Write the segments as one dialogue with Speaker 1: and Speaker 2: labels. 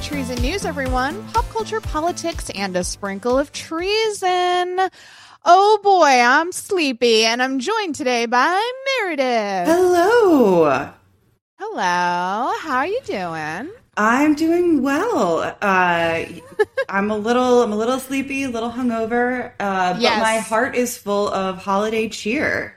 Speaker 1: Treason News, everyone. Pop culture, politics, and a sprinkle of treason. Oh boy, I'm sleepy, and I'm joined today by Meredith.
Speaker 2: Hello.
Speaker 1: Hello. How are you doing?
Speaker 2: I'm doing well. Uh, I'm a little, I'm a little sleepy, a little hungover, uh, but
Speaker 1: Yes.
Speaker 2: my heart is full of holiday cheer.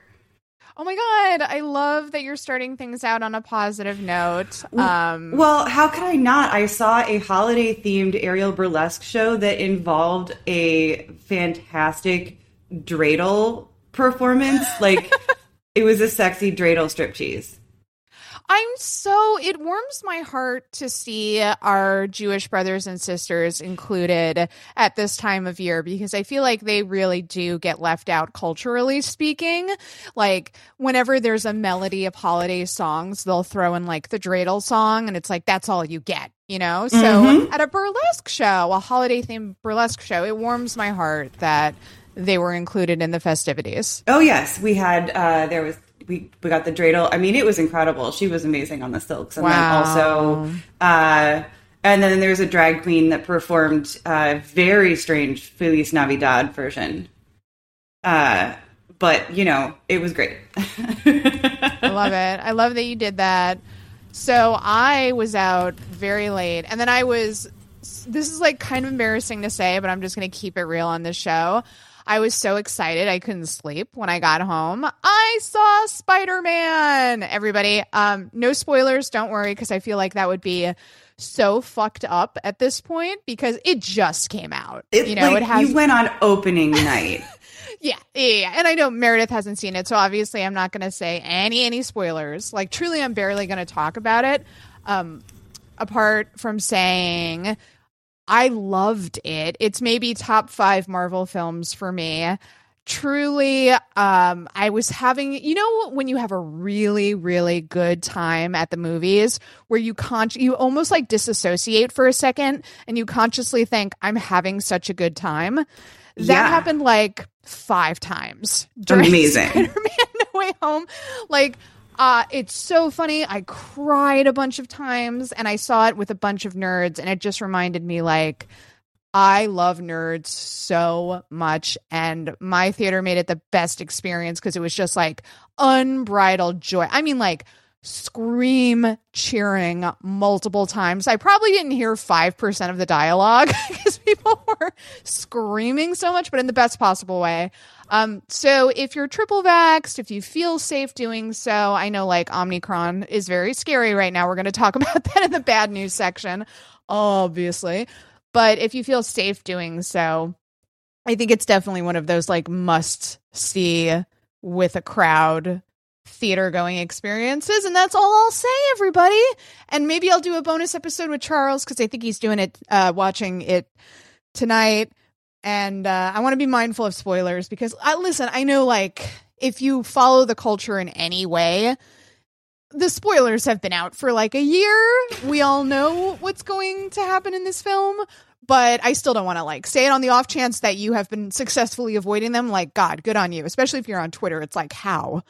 Speaker 1: Oh my god, I love that you're starting things out on a positive note. Um,
Speaker 2: Well, how could I not? I saw a holiday themed aerial burlesque show that involved a fantastic dreidel performance. Like it was a sexy dreidel striptease.
Speaker 1: I'm so it warms my heart to see our Jewish brothers and sisters included at this time of year because I feel like they really do get left out culturally speaking. Like whenever there's a melody of holiday songs, they'll throw in like the dreidel song and it's like that's all you get, you know? So
Speaker 2: Mhm.
Speaker 1: at a burlesque show, a holiday themed burlesque show, it warms my heart that they were included in the festivities.
Speaker 2: Oh yes, we had. Uh, there was we we got the dreidel. I mean, it was incredible. She was amazing on the silks, and
Speaker 1: Wow.
Speaker 2: then also, uh, and then there was a drag queen that performed a very strange Feliz Navidad version. Uh, but you know, it was great.
Speaker 1: I love it. I love that you did that. So I was out very late, and then I was. This is like kind of embarrassing to say, but I'm just going to keep it real on this show. I was so excited I couldn't sleep when I got home. I saw Spider Man. Everybody, um, no spoilers. Don't worry, because I feel like that would be so fucked up at this point because it just came out. You know,
Speaker 2: like,
Speaker 1: it has
Speaker 2: you went on opening night.
Speaker 1: yeah, yeah, yeah. And I know Meredith hasn't seen it, so obviously I'm not going to say any any spoilers. Like truly, I'm barely going to talk about it. Um, apart from saying I loved it. It's maybe top five Marvel films for me. Truly, um, I was having, you know, when you have a really, really good time at the movies where you con- you almost like disassociate for a second and you consciously think, I'm having such a good time. That
Speaker 2: Yeah.
Speaker 1: happened like five times. during
Speaker 2: Amazing.
Speaker 1: Spider-Man No Way Home. Like, uh, it's so funny. I cried a bunch of times and I saw it with a bunch of nerds, and it just reminded me like I love nerds so much, and my theater made it the best experience because it was just like unbridled joy. I mean, like scream cheering multiple times. I probably didn't hear 5% of the dialogue because people were screaming so much, but in the best possible way. Um, so if you're triple vaxxed, if you feel safe doing so, I know like Omicron is very scary right now. We're going to talk about that in the bad news section, obviously. But if you feel safe doing so, I think it's definitely one of those like must see with a crowd theater going experiences. And that's all I'll say, everybody. And maybe I'll do a bonus episode with Charles because I think he's doing it, uh, watching it tonight. And uh, I want to be mindful of spoilers because I listen, I know like if you follow the culture in any way, the spoilers have been out for like a year. We all know what's going to happen in this film, but I still don't want to like say it on the off chance that you have been successfully avoiding them. Like, God, good on you. Especially if you're on Twitter. It's like, how?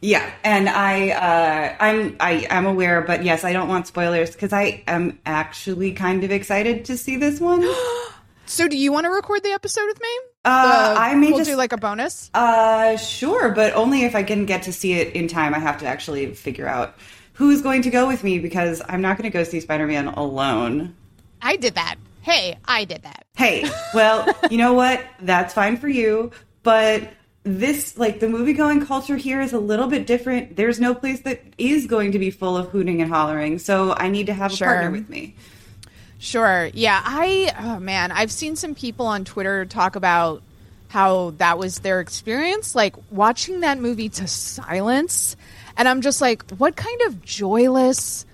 Speaker 2: Yeah, and I, uh, I'm, I, I'm aware, but yes, I don't want spoilers because I am actually kind of excited to see this one.
Speaker 1: So, do you want to record the episode with me?
Speaker 2: Uh, I may
Speaker 1: we'll
Speaker 2: just,
Speaker 1: do like a bonus.
Speaker 2: uh, sure, but only if I can get to see it in time. I have to actually figure out who's going to go with me because I'm not going to go see Spider-Man alone.
Speaker 1: I did that. Hey, I did that.
Speaker 2: Hey, well, you know what? That's fine for you, but this like the movie going culture here is a little bit different. There's no place that is going to be full of hooting and hollering, so I need to have a partner with me.
Speaker 1: Sure. Yeah. I, oh man, I've seen some people on Twitter talk about how that was their experience, like watching that movie to silence. And I'm just like, what kind of joyless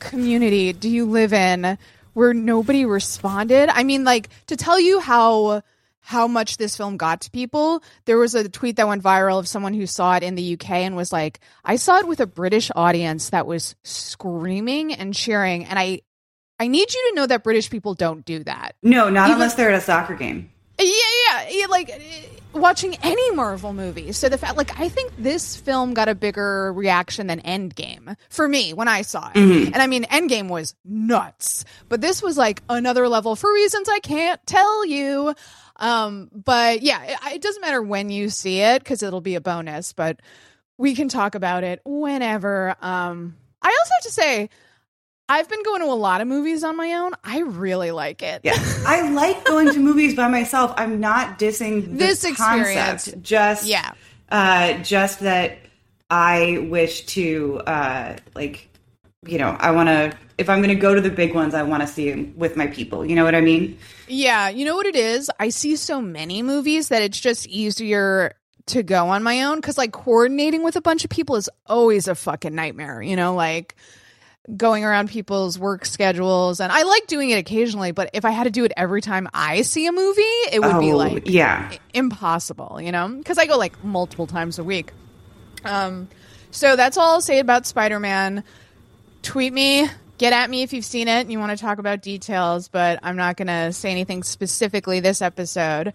Speaker 1: community do you live in where nobody responded? I mean, like, to tell you how. How much this film got to people. There was a tweet that went viral of someone who saw it in the UK and was like, I saw it with a British audience that was screaming and cheering. And I, I need you to know that British people don't do that.
Speaker 2: No, not
Speaker 1: Even-
Speaker 2: unless they're at a soccer game.
Speaker 1: Yeah, yeah, yeah. Like, watching any Marvel movie. So the fact, like, I think this film got a bigger reaction than Endgame for me when I saw it. And I mean, Endgame was nuts, but this was like another level for reasons I can't tell you. Um, but yeah, it, it doesn't matter when you see it because it'll be a bonus, but we can talk about it whenever. Um, I also have to say, I've been going to a lot of movies on my own. I really like it.
Speaker 2: Yeah, I like going to movies by myself. I'm not dissing the
Speaker 1: This experience.
Speaker 2: concept. Just
Speaker 1: Yeah.
Speaker 2: uh, just that I wish to uh, like, you know, I want to. If I'm going to go to the big ones, I want to see them with my people. You know what I mean?
Speaker 1: Yeah, you know what it is? I see so many movies that it's just easier to go on my own because like coordinating with a bunch of people is always a fucking nightmare, you know, like going around people's work schedules and I like doing it occasionally, but if I had to do it every time I see a movie, it would be
Speaker 2: Oh,
Speaker 1: like
Speaker 2: yeah.
Speaker 1: impossible, you know? Because I go like multiple times a week. Um, so that's all I'll say about Spider Man. Tweet me, get at me if you've seen it and you want to talk about details, but I'm not going to say anything specifically this episode.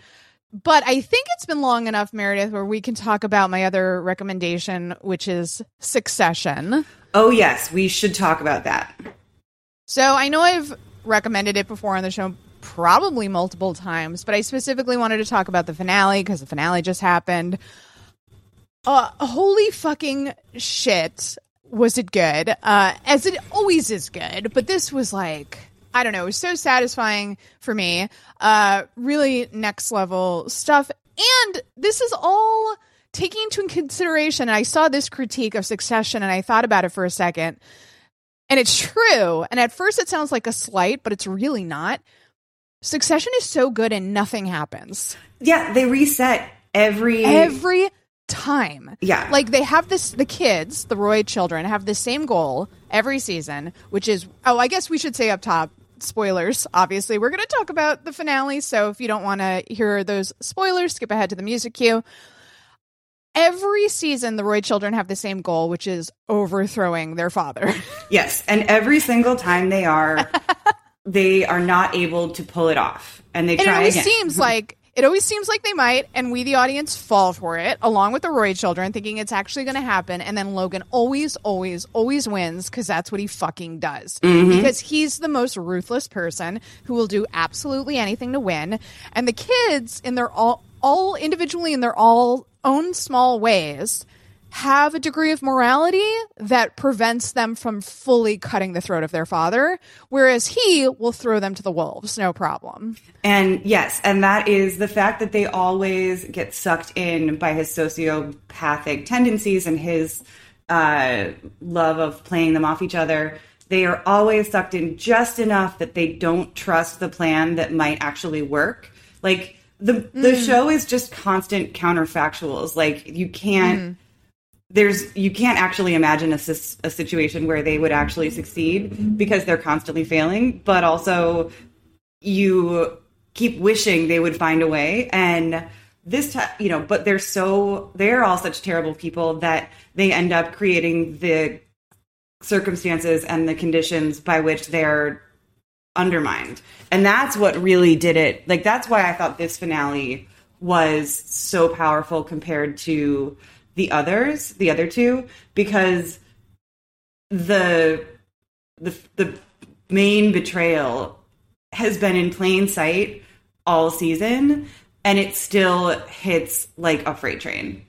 Speaker 1: But I think it's been long enough, Meredith, where we can talk about my other recommendation, which is Succession.
Speaker 2: Oh yes, we should talk about that.
Speaker 1: So I know I've recommended it before on the show probably multiple times, but I specifically wanted to talk about the finale because the finale just happened. Uh, holy fucking shit. Was it good? Uh, as it always is good, but this was like, I don't know, it was so satisfying for me. Uh, really next level stuff. And this is all taking into consideration. And I saw this critique of Succession and I thought about it for a second. And it's true. And at first it sounds like a slight, but it's really not. Succession is so good and nothing happens.
Speaker 2: Yeah, they reset every
Speaker 1: Every time.
Speaker 2: Yeah.
Speaker 1: Like they have this the kids, the Roy children have the same goal every season, which is oh, I guess we should say up top spoilers. Obviously, we're going to talk about the finale, so if you don't want to hear those spoilers, skip ahead to the music cue. Every season, the Roy children have the same goal, which is overthrowing their father.
Speaker 2: Yes, and every single time they are, they are not able to pull it off, and they
Speaker 1: and it always
Speaker 2: again.
Speaker 1: seems like it always seems like they might and we the audience fall for it along with the roy children thinking it's actually going to happen and then logan always always always wins because that's what he fucking does mm-hmm. because he's the most ruthless person who will do absolutely anything to win and the kids in their all all individually in their all own small ways have a degree of morality that prevents them from fully cutting the throat of their father, whereas he will throw them to the wolves, no problem.
Speaker 2: And yes, and that is the fact that they always get sucked in by his sociopathic tendencies and his uh, love of playing them off each other. They are always sucked in just enough that they don't trust the plan that might actually work. Like the the mm. show is just constant counterfactuals. Like you can't mm. there's you can't actually imagine a, a situation where they would actually succeed because they're constantly failing. But also you keep wishing they would find a way. And this ti you know but they're so they're all such terrible people that they end up creating the circumstances and the conditions by which they're undermined. And that's what really did it. Like that's why i thought this finale was so powerful compared to the others the other two because the the the main betrayal has been in plain sight all season and it still hits like a freight train.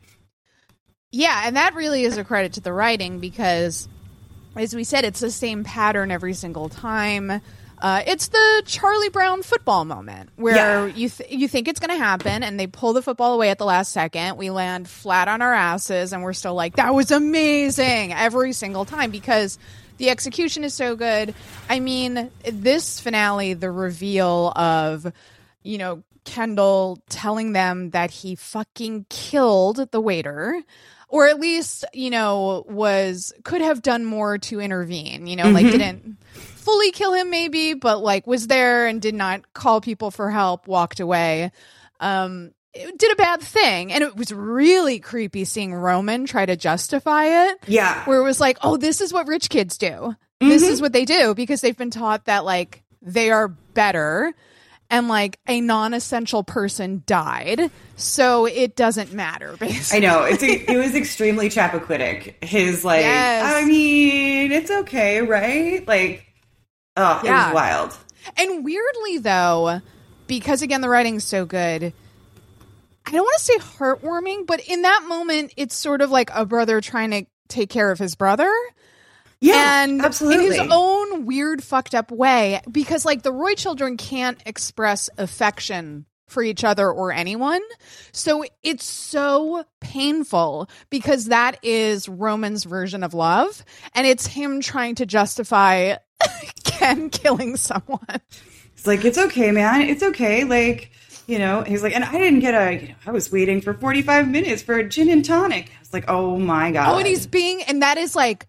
Speaker 1: Yeah, and that really is a credit to the writing because, as we said, it's the same pattern every single time. Uh, it's the Charlie Brown football moment where
Speaker 2: Yeah.
Speaker 1: you th- you think it's going to happen, and they pull the football away at the last second. We land flat on our asses, and we're still like, "That was amazing!" every single time because the execution is so good. I mean, this finale, the reveal of you know, Kendall telling them that he fucking killed the waiter. Or at least, you know, was could have done more to intervene, you know, like didn't fully kill him maybe, but like was there and did not call people for help, walked away. Um did a bad thing. And it was really creepy seeing Roman try to justify it
Speaker 2: yeah
Speaker 1: where it was like, oh, this is what rich kids do. This is what they do because they've been taught that like they are better and like a non-essential person died, so it doesn't matter. Basically,
Speaker 2: I know it's it was extremely Chappaquiddick. His like,
Speaker 1: Yes.
Speaker 2: I mean, it's okay, right? Like, oh, it was wild.
Speaker 1: And weirdly, though, because again, the writing's so good, I don't want to say heartwarming, but in that moment, it's sort of like a brother trying to take care of his brother.
Speaker 2: Yeah,
Speaker 1: and
Speaker 2: absolutely.
Speaker 1: in his own weird, fucked up way, because like the Roy children can't express affection for each other or anyone. So it's so painful because that is Roman's version of love. And it's him trying to justify Ken killing someone.
Speaker 2: It's like, it's okay, man. It's okay. Like, you know, he's like, and I didn't get a, you know, I was waiting for 45 minutes for a gin and tonic. I was like, oh my God.
Speaker 1: Oh, and he's being, and that is like,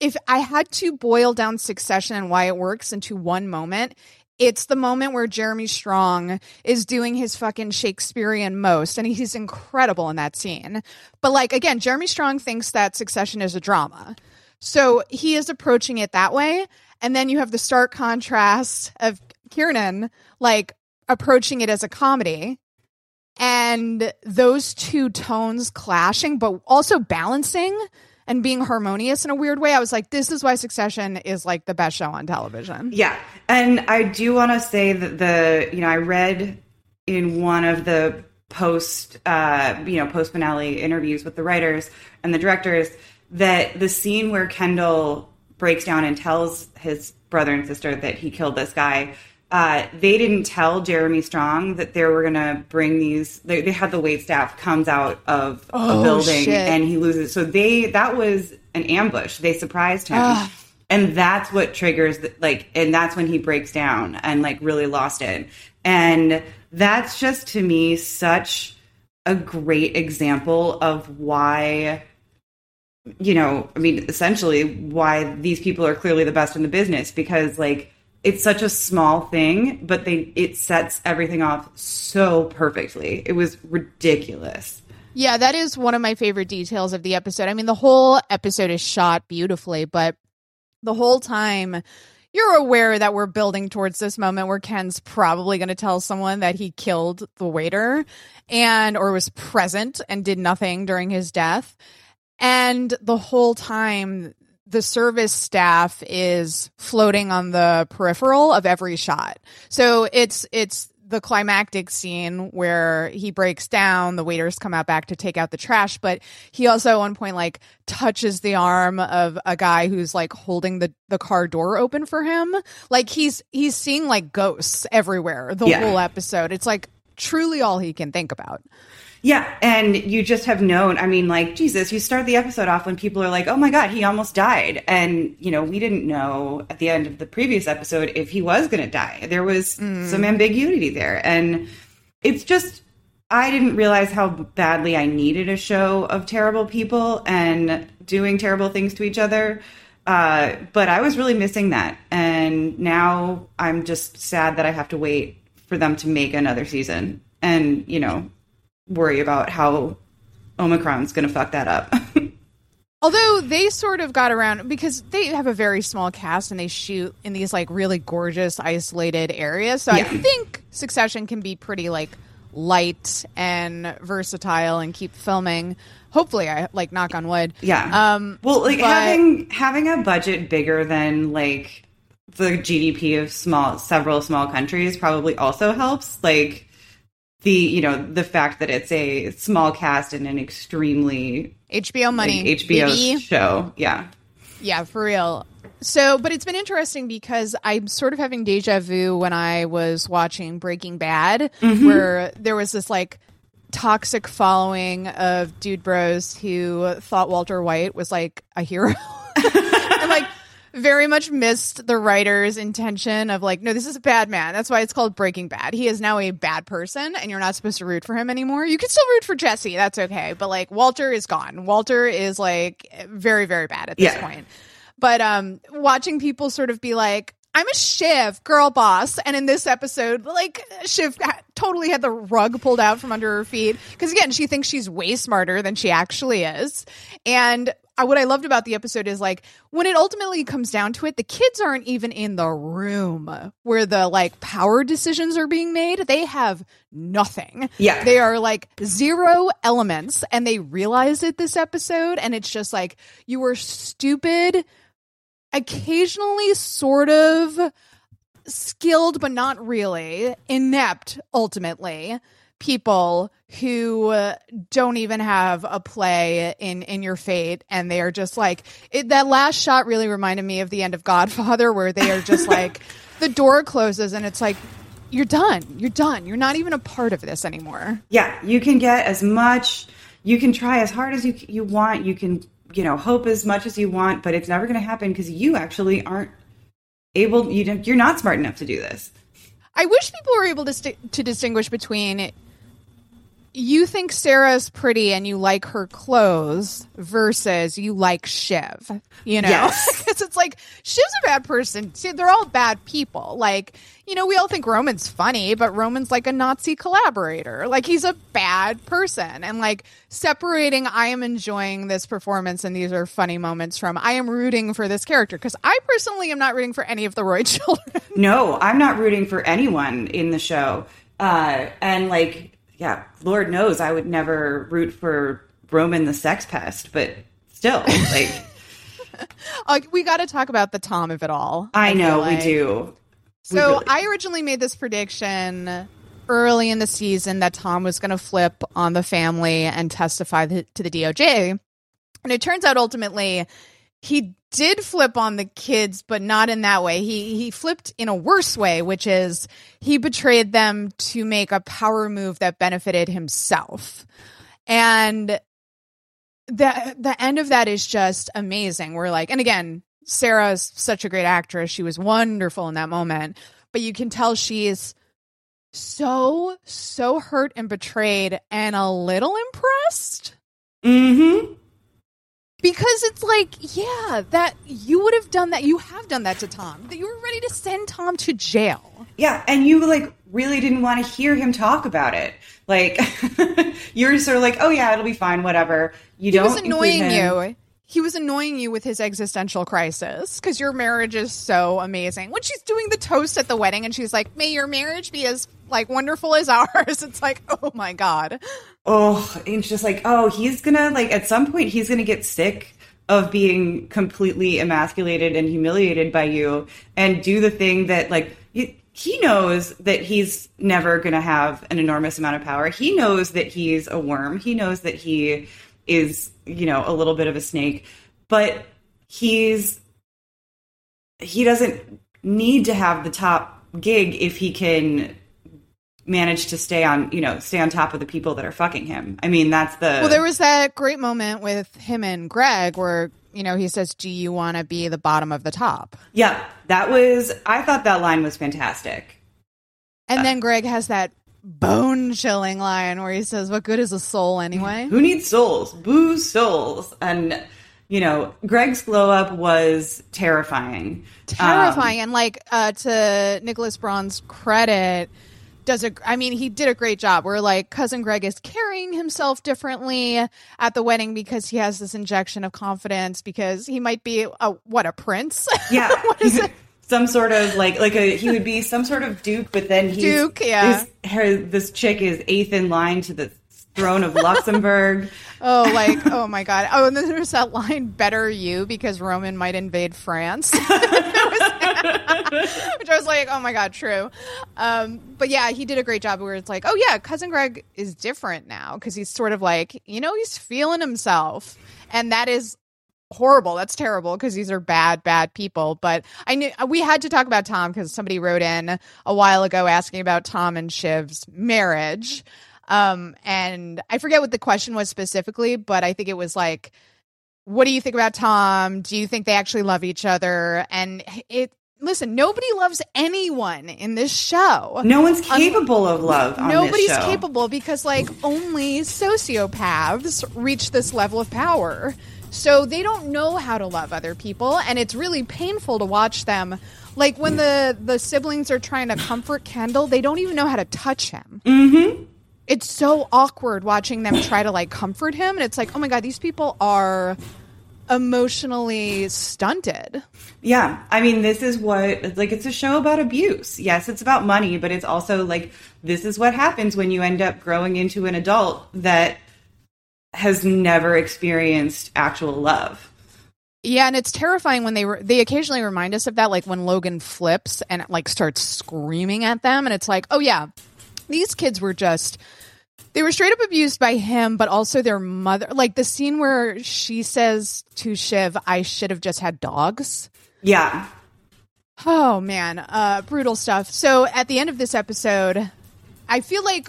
Speaker 1: if I had to boil down Succession and why it works into one moment, it's the moment where Jeremy Strong is doing his fucking Shakespearean most, and he's incredible in that scene. But like again, Jeremy Strong thinks that Succession is a drama, so he is approaching it that way. And then you have the stark contrast of Kieran like approaching it as a comedy, and those two tones clashing, but also balancing and being harmonious in a weird way. I was like, this is why Succession is like the best show on television.
Speaker 2: Yeah. And I do want to say that the, you know, I read in one of the post, uh, you know, post finale interviews with the writers and the directors that the scene where Kendall breaks down and tells his brother and sister that he killed this guy. Uh, they didn't tell Jeremy Strong that they were gonna bring these. They, they had the wait staff comes out of
Speaker 1: Oh,
Speaker 2: a building
Speaker 1: shit.
Speaker 2: and he loses. So they that was an ambush. They surprised him
Speaker 1: Ugh.
Speaker 2: and that's what triggers the, like and that's when he breaks down and like really lost it and that's just to me such a great example of why you know i mean essentially why these people are clearly the best in the business because like it's such a small thing but they it sets everything off so perfectly it was ridiculous
Speaker 1: Yeah, that is one of my favorite details of the episode. I mean, the whole episode is shot beautifully, but the whole time you're aware that we're building towards this moment where Ken's probably going to tell someone that he killed the waiter and or was present and did nothing during his death. And the whole time the service staff is floating on the peripheral of every shot. So it's it's the climactic scene where he breaks down, the waiters come out back to take out the trash, but he also at one point like touches the arm of a guy who's like holding the the car door open for him. Like he's he's seeing like ghosts everywhere the
Speaker 2: Yeah.
Speaker 1: whole episode. It's like truly all he can think about.
Speaker 2: Yeah, and you just have known. I mean, like Jesus, you start the episode off when people are like, "Oh my God, he almost died," and you know we didn't know at the end of the previous episode if he was going to die. There was some ambiguity there, and it's just I didn't realize how badly I needed a show of terrible people and doing terrible things to each other. Uh, but I was really missing that, and now I'm just sad that I have to wait for them to make another season, and you know worry about how Omicron's going to fuck that up.
Speaker 1: Although they sort of got around because they have a very small cast and they shoot in these like really gorgeous isolated areas. So I think Succession can be pretty like light and versatile and keep filming. Hopefully, I like knock on wood.
Speaker 2: yeah.
Speaker 1: Um.
Speaker 2: well, like
Speaker 1: but-
Speaker 2: having having a budget bigger than like the GDP of small several small countries probably also helps. Like the you know the fact that it's a small cast and an extremely
Speaker 1: HBO money,
Speaker 2: like, HBO show. Yeah.
Speaker 1: Yeah, for real. So, but it's been interesting because I'm sort of having deja vu when I was watching Breaking Bad, mm-hmm. where there was this like toxic following of dude bros who thought Walter White was like a hero. and like very much missed the writer's intention of like, no, this is a bad man. That's why it's called Breaking Bad. He is now a bad person and you're not supposed to root for him anymore. You can still root for Jesse. That's okay. But like Walter is gone. Walter is like very, very bad at this
Speaker 2: Yeah.
Speaker 1: point. But um watching people sort of be like, I'm a Shiv, girl boss. And in this episode, like, Shiv totally had the rug pulled out from under her feet. Because again, she thinks she's way smarter than she actually is. And what I loved about the episode is like when it ultimately comes down to it, the kids aren't even in the room where the like power decisions are being made. They have nothing.
Speaker 2: Yeah.
Speaker 1: They are like zero elements and they realize it this episode. And it's just like, you were stupid, occasionally sort of skilled, but not really, inept ultimately people who don't even have a play in in your fate and they are just like it, that last shot really reminded me of the end of godfather where they are just like the door closes and it's like you're done. You're done. You're not even a part of this anymore.
Speaker 2: Yeah, you can get as much, you can try as hard as you you want, you can, you know, hope as much as you want, but it's never going to happen because you actually aren't able you don't, you're not smart enough to do this.
Speaker 1: i wish people were able to st- to distinguish between you think Sarah's pretty and you like her clothes versus you like Shiv, you know?
Speaker 2: Yes.
Speaker 1: Because it's like, Shiv's a bad person. See, they're all bad people. Like, you know, we all think Roman's funny, but Roman's like a Nazi collaborator. Like, he's a bad person. And like, separating, I am enjoying this performance and these are funny moments from, I am rooting for this character. Because I personally am not rooting for any of the Roy children.
Speaker 2: No, I'm not rooting for anyone in the show. Uh, and like, yeah, Lord knows I would never root for Roman the sex pest, but still, like,
Speaker 1: uh, we got to talk about the Tom of it all.
Speaker 2: I know
Speaker 1: feel
Speaker 2: we
Speaker 1: like.
Speaker 2: do. We
Speaker 1: So
Speaker 2: really-
Speaker 1: I originally made this prediction early in the season that Tom was going to flip on the family and testify to the DOJ. And it turns out ultimately he did flip on the kids, but not in that way. He he flipped in a worse way, which is he betrayed them to make a power move that benefited himself. And the the end of that is just amazing. We're like, and again, Sarah's such a great actress. She was wonderful in that moment, but you can tell she's so so hurt and betrayed and a little impressed
Speaker 2: Mhm.
Speaker 1: Because it's like, yeah, that you would have done that. You have done that to Tom. That you were ready to send Tom to jail.
Speaker 2: Yeah, and you like really didn't want to hear him talk about it. Like you're sort of like, oh yeah, it'll be fine, whatever. You
Speaker 1: He
Speaker 2: don't
Speaker 1: He
Speaker 2: was
Speaker 1: annoying you. He was annoying you with his existential crisis because your marriage is so amazing. When she's doing the toast at the wedding and she's like, "May your marriage be as like wonderful as ours," it's like, oh my god.
Speaker 2: Oh, it's just like, oh, he's gonna like at some point he's gonna get sick of being completely emasculated and humiliated by you, and do the thing that like he, he knows that he's never gonna have an enormous amount of power. He knows that he's a worm. He knows that he is you know a little bit of a snake, but he's he doesn't need to have the top gig if he can manage to stay on you know stay on top of the people that are fucking him. I mean that's the
Speaker 1: Well, there was that great moment with him and Greg where you know he says, "Do you want to be the bottom of the top?"
Speaker 2: yeah that was i thought that line was fantastic.
Speaker 1: And then Greg has that bone chilling line where he says, "What good is a soul anyway?"
Speaker 2: who needs souls? Boo souls. And you know greg's glow up was terrifying.
Speaker 1: Terrifying. And like uh to nicholas braun's credit does a i mean he did a great job. Where like cousin greg is carrying himself differently at the wedding because he has this injection of confidence because he might be a what a prince?
Speaker 2: Yeah.
Speaker 1: What is it?
Speaker 2: Some sort of like like a he would be some sort of duke but then he's
Speaker 1: Duke, yeah.
Speaker 2: this, her, this chick is eighth in line to the throne of luxembourg.
Speaker 1: Oh like oh my god. Oh and then there's that line better you because roman might invade france which I was like, oh my god, true. Um, but yeah, he did a great job where it's like, oh yeah, cousin Greg is different now because he's sort of like, you know, he's feeling himself, and that is horrible. That's terrible because these are bad, bad people. But I knew we had to talk about Tom because somebody wrote in a while ago asking about Tom and Shiv's marriage. Um, and I forget what the question was specifically, but I think it was like, what do you think about Tom? Do you think they actually love each other? And it, listen, nobody loves anyone in this show.
Speaker 2: no one's capable of love on
Speaker 1: Nobody's
Speaker 2: this show.
Speaker 1: capable because, like, only sociopaths reach this level of power. So they don't know how to love other people, and it's really painful to watch them. Like when the the siblings are trying to comfort Kendall, they don't even know how to touch him. Mm-hmm. It's so awkward watching them try to like comfort him, and it's like, oh my god, these people are emotionally stunted.
Speaker 2: Yeah. I mean, this is what, like, it's a show about abuse. Yes, it's about money, but it's also like, this is what happens when you end up growing into an adult that has never experienced actual love.
Speaker 1: Yeah, and it's terrifying when they re- they occasionally remind us of that, like when Logan flips and like starts screaming at them, and it's like, oh yeah, these kids were just they were straight up abused by him, but also their mother. Like the scene where she says to Shiv, "I should have just had dogs."
Speaker 2: Yeah.
Speaker 1: Oh man, uh, brutal stuff. So at the end of this episode, I feel like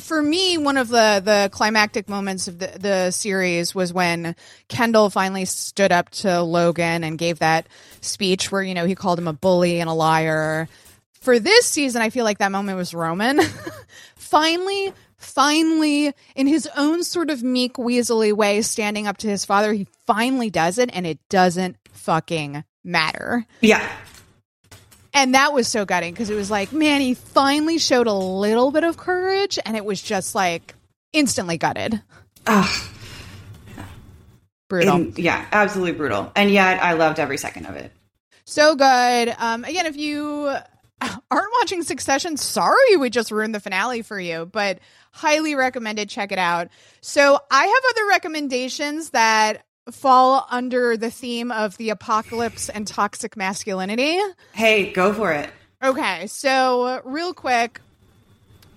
Speaker 1: for me, one of the the climactic moments of the the series was when Kendall finally stood up to Logan and gave that speech where you know he called him a bully and a liar. For this season, I feel like that moment was Roman. finally, finally, in his own sort of meek, weaselly way, standing up to his father, he finally does it, and it doesn't fucking matter.
Speaker 2: Yeah
Speaker 1: and that was so gutting because it was like, man, he finally showed a little bit of courage, and it was just like instantly gutted.
Speaker 2: Ugh.
Speaker 1: Brutal.
Speaker 2: And, yeah, absolutely brutal. And yet, I loved every second of it.
Speaker 1: So good. Um, again, if you aren't watching Succession, sorry we just ruined the finale for you, but highly recommended. Check it out. So I have other recommendations that fall under the theme of the apocalypse and toxic masculinity.
Speaker 2: Hey, go for it.
Speaker 1: Okay, so real quick,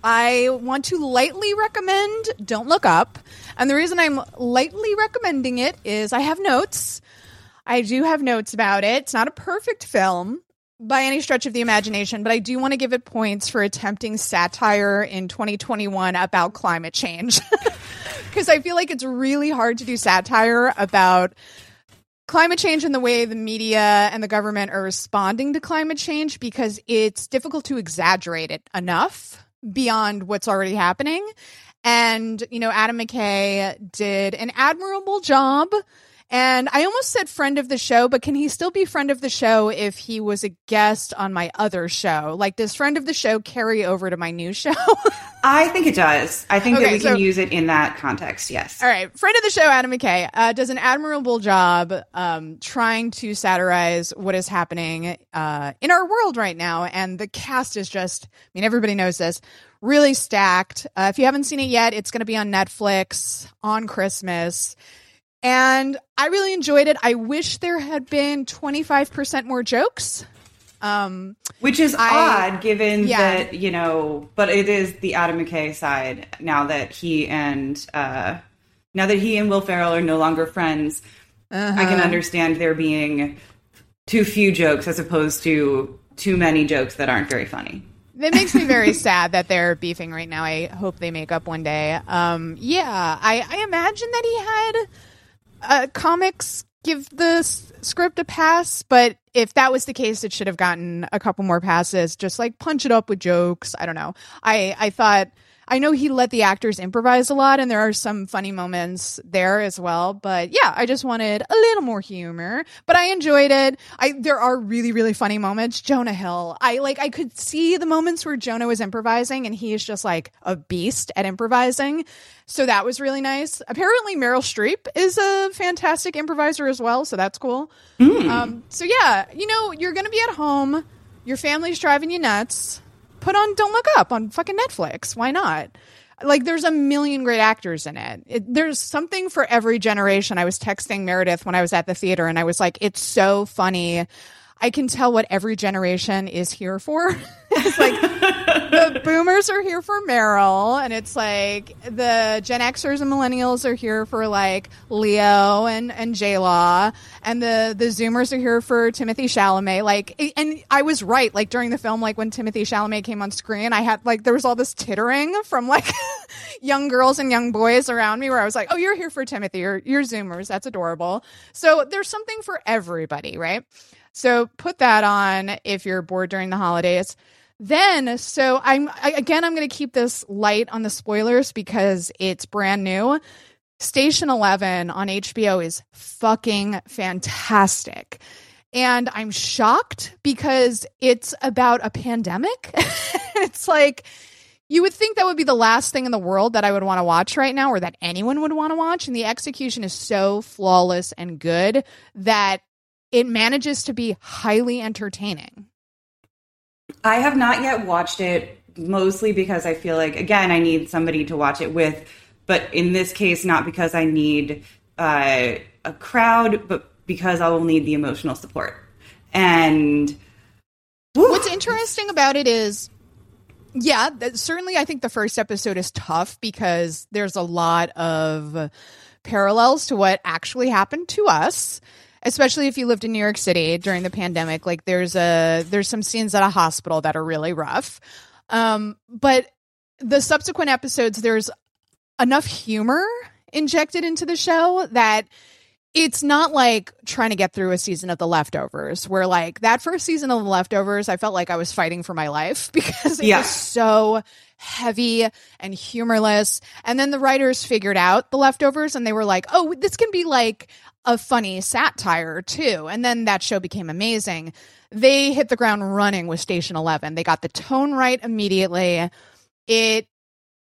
Speaker 1: I want to lightly recommend Don't Look Up. And the reason I'm lightly recommending it is I have notes. I do have notes about it. It's not a perfect film by any stretch of the imagination, but I do want to give it points for attempting satire in 2021 about climate change. because I feel like it's really hard to do satire about climate change and the way the media and the government are responding to climate change because it's difficult to exaggerate it enough beyond what's already happening. And, you know, Adam McKay did an admirable job and I almost said friend of the show, but can he still be friend of the show if he was a guest on my other show? Like, does friend of the show carry over to my new show?
Speaker 2: I think it does. I think okay, that we so, can use it in that context. Yes.
Speaker 1: All right. Friend of the show, Adam McKay, uh, does an admirable job um, trying to satirize what is happening uh, in our world right now. And the cast is just, I mean, everybody knows this, really stacked. Uh, if you haven't seen it yet, it's going to be on Netflix on Christmas and I really enjoyed it. I wish there had been 25% more jokes. Um,
Speaker 2: Which is I, odd given yeah. that, you know, but it is the Adam McKay side now that he and, uh, now that he and Will Ferrell are no longer friends. Uh-huh. I can uh-huh. understand there being too few jokes as opposed to too many jokes that aren't very funny.
Speaker 1: It makes me very sad that they're beefing right now. I hope they make up one day. Um, yeah, I, I imagine that he had uh, comics give the s- script a pass, but if that was the case, it should have gotten a couple more passes. Just like punch it up with jokes. I don't know. I I thought I know he let the actors improvise a lot, and there are some funny moments there as well. But yeah, I just wanted a little more humor. But I enjoyed it. I there are really really funny moments. Jonah Hill, I like. I could see the moments where Jonah was improvising, and he is just like a beast at improvising. So that was really nice. Apparently, Meryl Streep is a fantastic improviser as well. So that's cool. Mm. Um, so yeah, you know, you're gonna be at home. Your family's driving you nuts put on Don't Look Up on fucking Netflix. Why not? Like, there's a million great actors in it. it. There's something for every generation. I was texting Meredith when I was at the theater, and I was like, it's so funny. I can tell what every generation is here for. it's like the boomers are here for Meryl, and it's like the Gen Xers and millennials are here for like Leo and and J Law, and the the Zoomers are here for Timothy Chalamet. Like, and I was right. Like during the film, like when Timothy Chalamet came on screen, I had like there was all this tittering from like young girls and young boys around me, where I was like, "Oh, you're here for Timothy. You're, you're Zoomers. That's adorable." So there's something for everybody, right? So put that on if you're bored during the holidays. Then, so I'm I, again, I'm going to keep this light on the spoilers because it's brand new. Station 11 on HBO is fucking fantastic. And I'm shocked because it's about a pandemic. it's like you would think that would be the last thing in the world that I would want to watch right now or that anyone would want to watch. And the execution is so flawless and good that it manages to be highly entertaining.
Speaker 2: I have not yet watched it, mostly because I feel like, again, I need somebody to watch it with. But in this case, not because I need uh, a crowd, but because I will need the emotional support. And
Speaker 1: whew. what's interesting about it is yeah, certainly I think the first episode is tough because there's a lot of parallels to what actually happened to us especially if you lived in New York City during the pandemic. Like there's a there's some scenes at a hospital that are really rough. Um, but the subsequent episodes, there's enough humor injected into the show that it's not like trying to get through a season of The Leftovers, where like that first season of The Leftovers, I felt like I was fighting for my life because it yeah. was so heavy and humorless. And then the writers figured out The Leftovers and they were like, oh, this can be like a funny satire too. And then that show became amazing. They hit the ground running with Station 11. They got the tone right immediately. It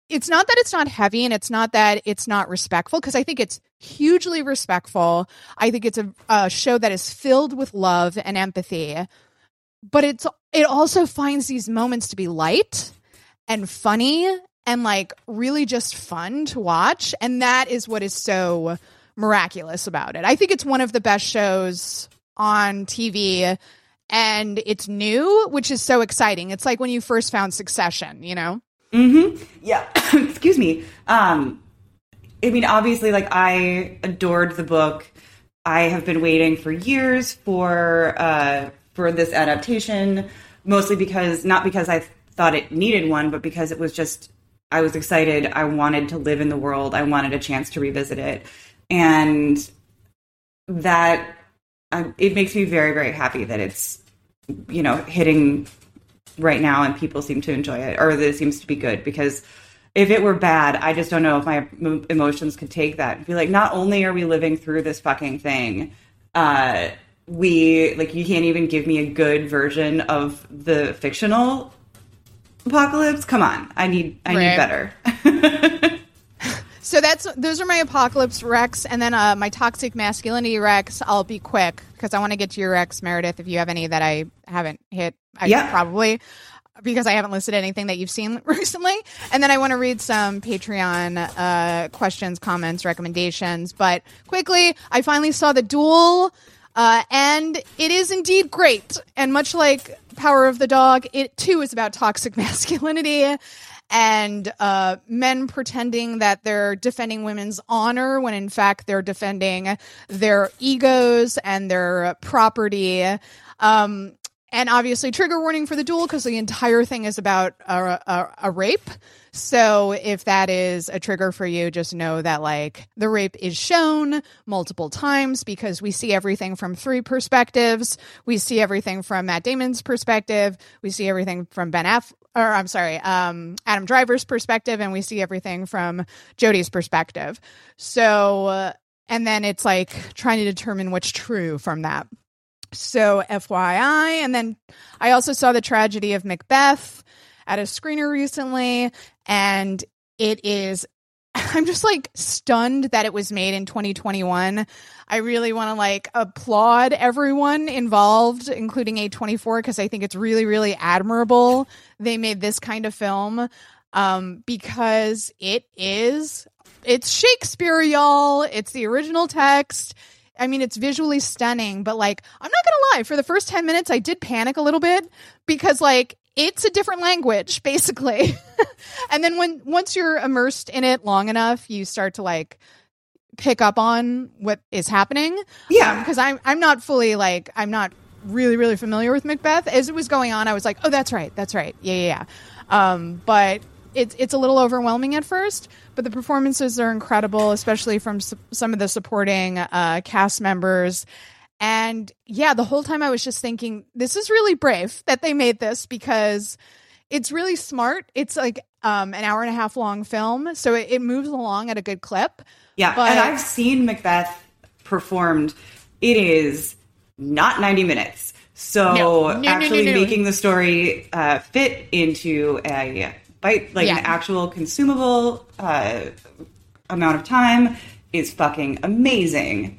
Speaker 1: it's not that it's not heavy and it's not that it's not respectful because I think it's hugely respectful. I think it's a, a, show that is filled with love and empathy, but it's it also finds these moments to be light and funny and like really just fun to watch, and that is what is so miraculous about it. I think it's one of the best shows on TV. And it's new, which is so exciting. It's like when you first found Succession, you know?
Speaker 2: Mm-hmm. Yeah. Excuse me. Um, I mean, obviously, like I adored the book. I have been waiting for years for uh, for this adaptation, mostly because not because I thought it needed one, but because it was just I was excited. I wanted to live in the world. I wanted a chance to revisit it, and that uh, it makes me very very happy that it's you know hitting right now and people seem to enjoy it or that it seems to be good because if it were bad, I just don't know if my emotions could take that. And be like, not only are we living through this fucking thing, uh, we like you can't even give me a good version of the fictional apocalypse. Come on, I need I right. need better.
Speaker 1: so that's those are my apocalypse recs, and then uh, my toxic masculinity recs. I'll be quick because I want to get to your recs, Meredith. If you have any that I haven't hit, I yeah. probably because I haven't listed anything that you've seen recently. And then I want to read some Patreon uh, questions, comments, recommendations. But quickly, I finally saw the duel. Uh, and it is indeed great. And much like Power of the Dog, it too is about toxic masculinity and uh, men pretending that they're defending women's honor when in fact they're defending their egos and their property. Um, and obviously trigger warning for the duel because the entire thing is about a, a, a, rape. So if that is a trigger for you just know that like the rape is shown multiple times because we see everything from three perspectives. We see everything from matt damon's perspective. We see everything from ben Aff- or i'm sorry um, adam driver's perspective and we see everything from jodie's perspective. So uh, and then it's like trying to determine what's true from that so, FYI. And then I also saw the tragedy of Macbeth at a screener recently, and it is. I'm just like stunned that it was made in 2021. I really want to like applaud everyone involved, including A24, because I think it's really, really admirable they made this kind of film um, because it is it's Shakespeare, y'all. It's the original text. I mean, it's visually stunning, but like, I'm not gonna lie, for the first 10 minutes, I did panic a little bit because like, it's a different language, basically. and then when, once you're immersed in it long enough, you start to like, pick up on what is happening.
Speaker 2: Yeah.
Speaker 1: Because um, I'm, I'm not fully like, I'm not really, really familiar with Macbeth. As it was going on, I was like, oh, that's right. That's right. Yeah, yeah, yeah. Um, but it's, it's a little overwhelming at first but the performances are incredible, especially from some of the supporting uh, cast members. And yeah, the whole time I was just thinking, this is really brave that they made this because it's really smart. It's like um, an hour and a half long film, so it, it moves along at a good clip.
Speaker 2: Yeah, but- and I've seen Macbeth performed. It is not 90 minutes. So no. No, actually no, making the story uh, fit into a bite, like
Speaker 1: Yeah.
Speaker 2: an actual consumable uh, amount of time, is fucking amazing.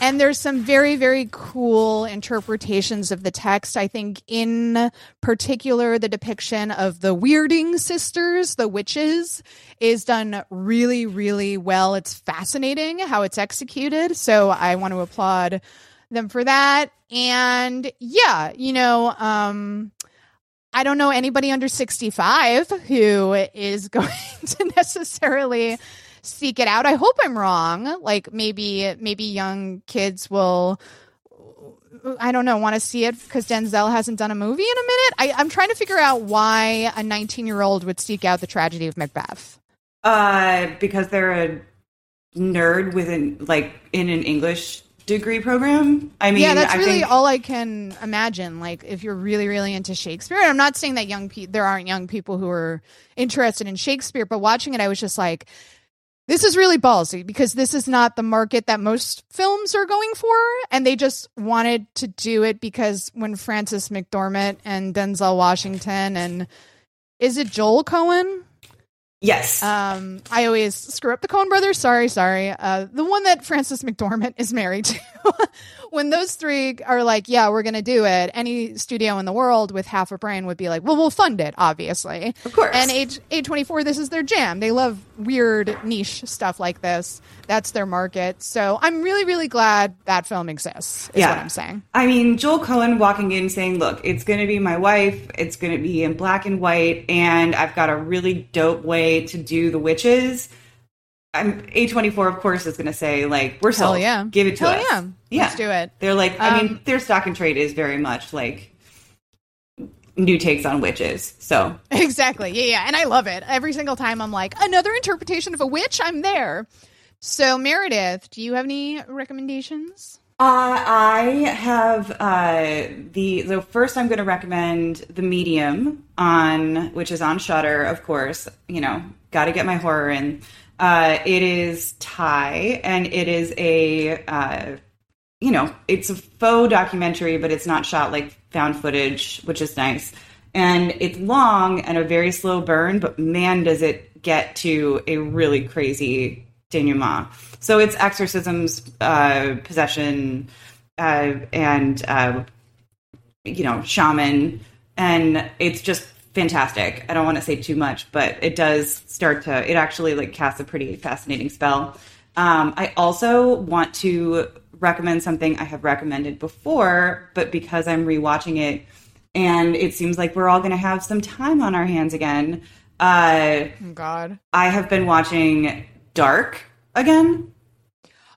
Speaker 1: And there's some very, very cool interpretations of the text. I think, in particular, the depiction of the Weirding sisters, the witches, is done really, really well. It's fascinating how it's executed. So I want to applaud them for that. And yeah, you know, um, I don't know anybody under 65 who is going to necessarily seek it out. I hope I'm wrong. Like maybe maybe young kids will I don't know, want to see it because Denzel hasn't done a movie in a minute. I, I'm trying to figure out why a 19 year old would seek out the tragedy of Macbeth.
Speaker 2: Uh, because they're a nerd within like in an English degree program. I mean,
Speaker 1: yeah, that's
Speaker 2: I
Speaker 1: really
Speaker 2: think,
Speaker 1: all I can imagine. Like, if you're really, really into Shakespeare, and I'm not saying that young people, there aren't young people who are interested in Shakespeare, but watching it, I was just like, this is really ballsy because this is not the market that most films are going for, and they just wanted to do it because when Frances McDormand and Denzel Washington and is it Joel Coen?
Speaker 2: Yes.
Speaker 1: Um, I always screw up the Coen brothers. Sorry, sorry. Uh, the one that Frances McDormand is married to. when those three are like, "Yeah, we're going to do it," any studio in the world with half a brain would be like, "Well, we'll fund it, obviously."
Speaker 2: Of course.
Speaker 1: And age A twenty four, this is their jam. They love weird niche stuff like this. That's their market. So I'm really, really glad that film exists. Is
Speaker 2: Yeah.
Speaker 1: what I'm saying.
Speaker 2: I mean, Joel Coen walking in saying, "Look, it's going to be my wife. It's going to be in black and white, and I've got a really dope way to do the witches." I'm A24, of course, is going to say, "Like, we're
Speaker 1: Hell
Speaker 2: sold.
Speaker 1: yeah.
Speaker 2: give it to
Speaker 1: Hell
Speaker 2: us.
Speaker 1: yeah. Let's do it.
Speaker 2: They're like, I mean,
Speaker 1: Um,
Speaker 2: their stock and trade is very much like new takes on witches. So
Speaker 1: Exactly. Yeah, yeah. And I love it. Every single time I'm like, another interpretation of a witch, I'm there. So, Meredith, do you have any recommendations?
Speaker 2: Uh, I have uh, the so first I'm going to recommend the Medium on which is on Shudder, of course. You know, got to get my horror in. Uh, it is Thai, and it is a uh, you know it's a faux documentary, but it's not shot like found footage, which is nice. And it's long and a very slow burn, but man, does it get to a really crazy denouement. So it's exorcisms, uh, possession, uh, and uh, you know, shaman, and it's just fantastic. I don't want to say too much, but it does start to. It actually like casts a pretty fascinating spell. Um, I also want to recommend something I have recommended before, but because I'm rewatching it, and it seems like we're all going to have some time on our hands again. Uh,
Speaker 1: Oh, God.
Speaker 2: I have been watching Dark again.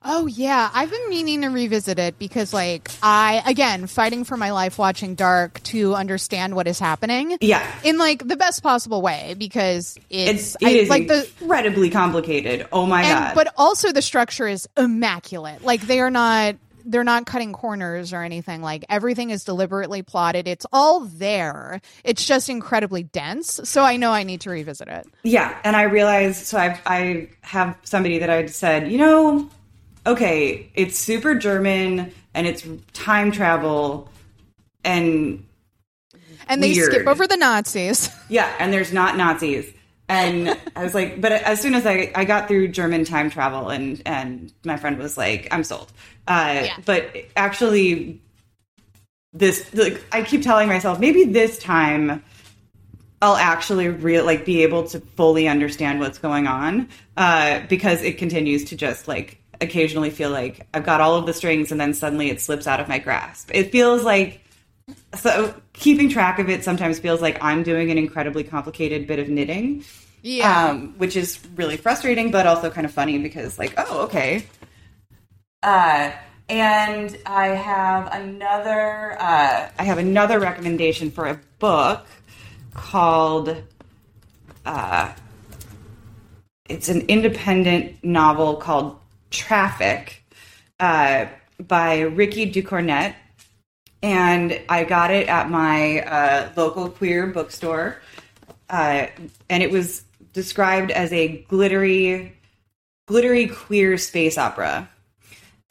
Speaker 1: Oh, yeah. I've been meaning to revisit it because, like, I, again, fighting for my life watching Dark to understand what is happening.
Speaker 2: Yeah.
Speaker 1: In, like, the best possible way because it's,
Speaker 2: It's, it
Speaker 1: I-
Speaker 2: is
Speaker 1: like, the,
Speaker 2: incredibly complicated. Oh my
Speaker 1: and,
Speaker 2: god!
Speaker 1: but also the structure is immaculate. Like they are not they're not cutting corners or anything. Like everything is deliberately plotted. It's all there. It's just incredibly dense. So I know I need to revisit it.
Speaker 2: yeah, and I realized so I I have somebody that I said, you know, okay, it's super German and it's time travel and
Speaker 1: And they
Speaker 2: Weird.
Speaker 1: skip over the Nazis.
Speaker 2: Yeah, and there's not Nazis. And I was like, but as soon as I, I got through German time travel, and and my friend was like, I'm sold. Uh,
Speaker 1: Yeah.
Speaker 2: But actually, this like I keep telling myself maybe this time I'll actually real like be able to fully understand what's going on uh, because it continues to just like occasionally feel like I've got all of the strings and then suddenly it slips out of my grasp. It feels like so keeping track of it sometimes feels like I'm doing an incredibly complicated bit of knitting.
Speaker 1: Yeah.
Speaker 2: Um, which is really frustrating, but also kind of funny because, like, oh, okay. Uh, and I have another. Uh, I have another recommendation for a book called. Uh, it's an independent novel called Traffic uh, by Rikki Ducornet and I got it at my uh, local queer bookstore, uh, and it was described as a glittery, glittery queer space opera.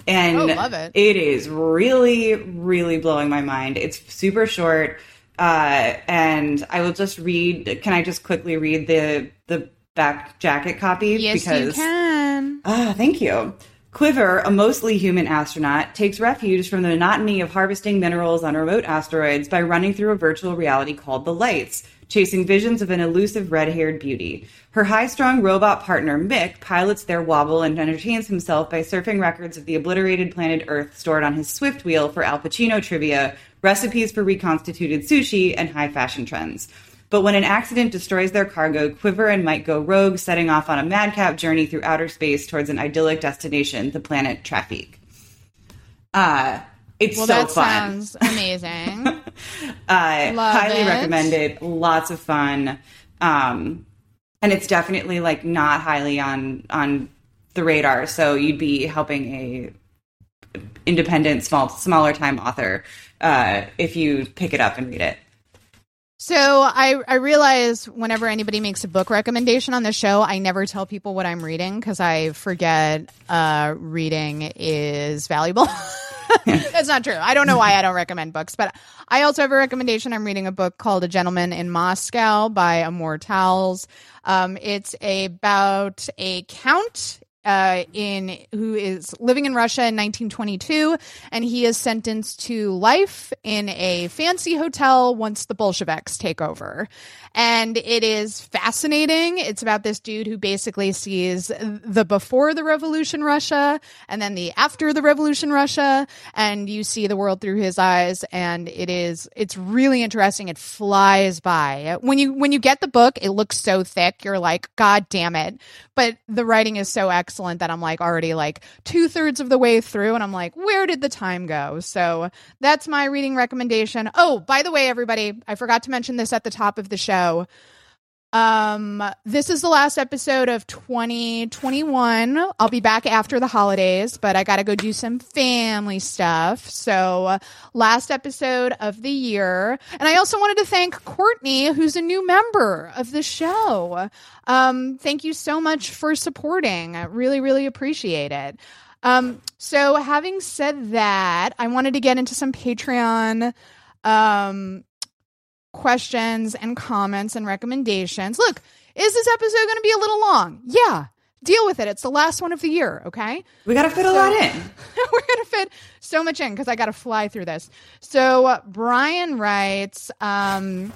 Speaker 2: And
Speaker 1: Oh, love it.
Speaker 2: it is really, really blowing my mind. It's super short. Uh, and I will just read. Can I just quickly read the the back jacket copy?
Speaker 1: Yes, you can.
Speaker 2: Ah, thank you. Quiver, a mostly human astronaut, takes refuge from the monotony of harvesting minerals on remote asteroids by running through a virtual reality called the Lights, chasing visions of an elusive red haired beauty. Her high strung robot partner, Mick, pilots their wobble and entertains himself by surfing records of the obliterated planet Earth stored on his Swift wheel for Al Pacino trivia, recipes for reconstituted sushi, and high fashion trends. But when an accident destroys their cargo, Quiver and Mike go rogue, setting off on a madcap journey through outer space towards an idyllic destination, the planet Traffic. Uh, it's
Speaker 1: Well,
Speaker 2: so
Speaker 1: that
Speaker 2: fun.
Speaker 1: sounds amazing.
Speaker 2: I
Speaker 1: Love
Speaker 2: highly
Speaker 1: it.
Speaker 2: recommend it. Lots of fun. Um, and it's definitely like not highly on on the radar. So you'd be helping a independent, small, smaller time author uh, if you pick it up and read it.
Speaker 1: So I I realize whenever anybody makes a book recommendation on the show, I never tell people what I'm reading because I forget uh, reading is valuable. That's not true. I don't know why I don't recommend books, but I also have a recommendation. I'm reading a book called A Gentleman in Moscow by Amor Towles. Um, it's about a count uh, in who is living in Russia in 1922, and he is sentenced to life in a fancy hotel once the Bolsheviks take over. And it is fascinating. It's about this dude who basically sees the before the revolution Russia and then the after the revolution Russia, and you see the world through his eyes. And it is it's really interesting. It flies by when you when you get the book. It looks so thick. You're like, God damn it! But the writing is so excellent that I'm like already like two thirds of the way through, and I'm like, where did the time go? So that's my reading recommendation. Oh, by the way, everybody, I forgot to mention this at the top of the show. Um, this is the last episode of 2021. I'll be back after the holidays, but I got to go do some family stuff. So, uh, last episode of the year. And I also wanted to thank Courtney, who's a new member of the show. Um, thank you so much for supporting. I really, really appreciate it. Um, so having said that, I wanted to get into some Patreon um questions and comments and recommendations. Look, is this episode going to be a little long? Yeah. Deal with it. It's the last one of the year, okay?
Speaker 2: We got to fit a lot in.
Speaker 1: We're going to fit so much in because I got to fly through this. So, uh, Brian writes um,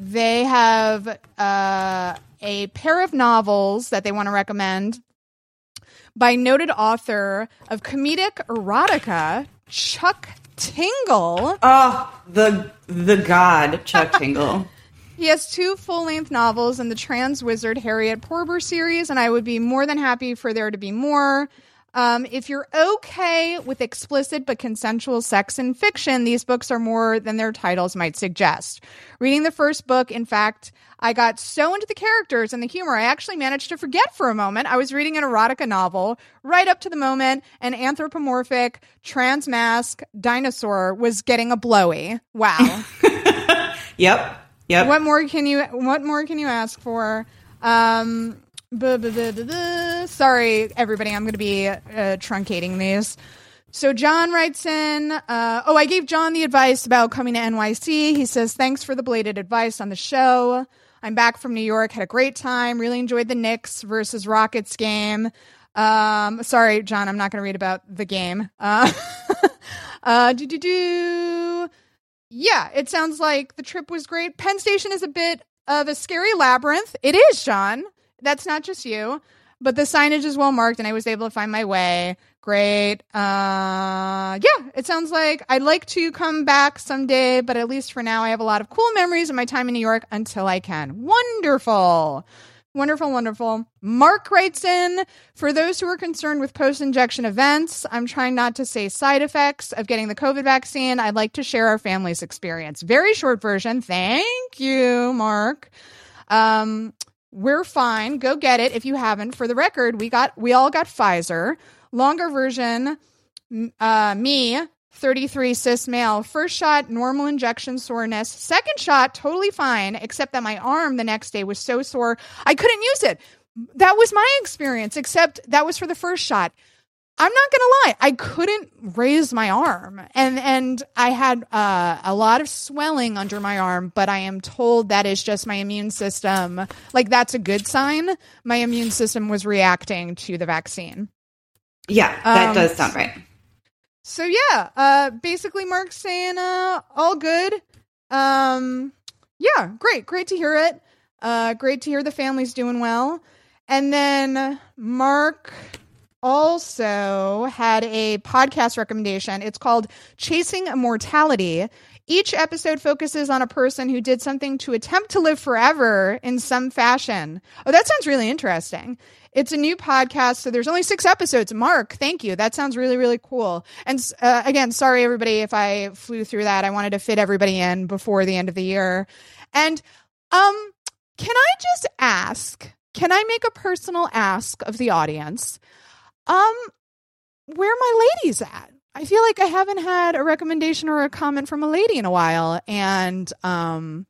Speaker 1: they have uh, a pair of novels that they want to recommend by noted author of comedic erotica, Chuck Tingle.
Speaker 2: Oh, the the god Chuck Tingle.
Speaker 1: He has two full length novels in the Trans Wizard Harriet Porber series, and I would be more than happy for there to be more. Um, if you're okay with explicit but consensual sex in fiction, these books are more than their titles might suggest. Reading the first book, in fact, I got so into the characters and the humor, I actually managed to forget for a moment. I was reading an erotica novel right up to the moment an anthropomorphic trans mask dinosaur was getting a blowy. Wow.
Speaker 2: Yep. Yep.
Speaker 1: what more can you what more can you ask for um buh, buh, buh, sorry everybody i'm going to be uh, truncating these so john writes in uh, oh i gave john the advice about coming to nyc he says thanks for the bladed advice on the show i'm back from new york had a great time really enjoyed the knicks versus rockets game um sorry john i'm not going to read about the game uh uh do do do yeah, it sounds like the trip was great. Penn Station is a bit of a scary labyrinth. It is, Sean. That's not just you. But the signage is well marked and I was able to find my way. Great. Uh yeah, it sounds like I'd like to come back someday, but at least for now I have a lot of cool memories of my time in New York until I can. Wonderful. Wonderful, wonderful. Mark writes in For those who are concerned with post injection events, I'm trying not to say side effects of getting the COVID vaccine. I'd like to share our family's experience. Very short version. Thank you, Mark. Um, we're fine. Go get it if you haven't. For the record, we got we all got Pfizer. Longer version, uh, me, 33 cis male. First shot, normal injection soreness. Second shot, totally fine, except that my arm the next day was so sore I couldn't use it. That was my experience, except that was for the first shot. I'm not gonna lie, I couldn't raise my arm, and and I had uh, a lot of swelling under my arm. But I am told that is just my immune system. Like that's a good sign. My immune system was reacting to the vaccine.
Speaker 2: Yeah, that
Speaker 1: Um,
Speaker 2: does sound right.
Speaker 1: So yeah, uh, basically Mark's saying uh, all good. Um, yeah, great, great to hear it. Uh, great to hear the family's doing well. And then Mark also had a podcast recommendation. It's called Chasing Immortality. Each episode focuses on a person who did something to attempt to live forever in some fashion. Oh, that sounds really interesting. It's a new podcast, so there's only six episodes. Mark, thank you. That sounds really, really cool. And uh, again, sorry everybody if I flew through that. I wanted to fit everybody in before the end of the year. And um, can I just ask? Can I make a personal ask of the audience? Um, where my ladies at? I feel like I haven't had a recommendation or a comment from a lady in a while, and um,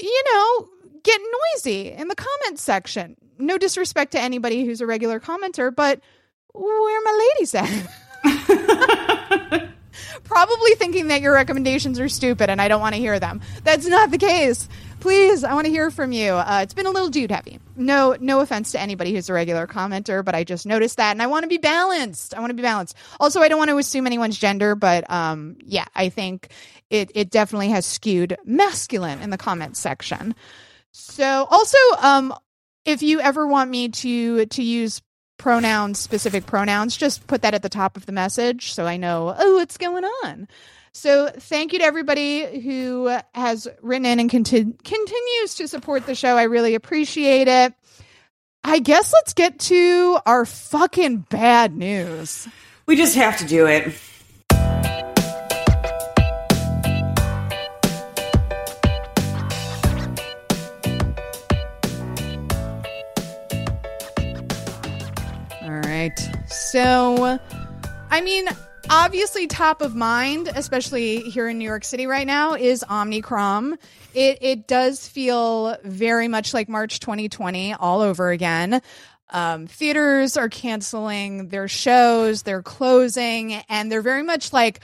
Speaker 1: you know, get noisy in the comments section. No disrespect to anybody who's a regular commenter, but where are my ladies at? Probably thinking that your recommendations are stupid and I don't want to hear them. That's not the case. Please, I want to hear from you. Uh, it's been a little dude heavy. No, no offense to anybody who's a regular commenter, but I just noticed that, and I want to be balanced. I want to be balanced. Also, I don't want to assume anyone's gender, but um, yeah, I think it it definitely has skewed masculine in the comments section. So, also, um, if you ever want me to to use pronouns, specific pronouns, just put that at the top of the message so I know, oh, what's going on. So, thank you to everybody who has written in and conti- continues to support the show. I really appreciate it. I guess let's get to our fucking bad news.
Speaker 2: We just have to do it.
Speaker 1: So, I mean, obviously, top of mind, especially here in New York City right now, is Omicron. It it does feel very much like March 2020 all over again. Um, theaters are canceling their shows, they're closing, and they're very much like,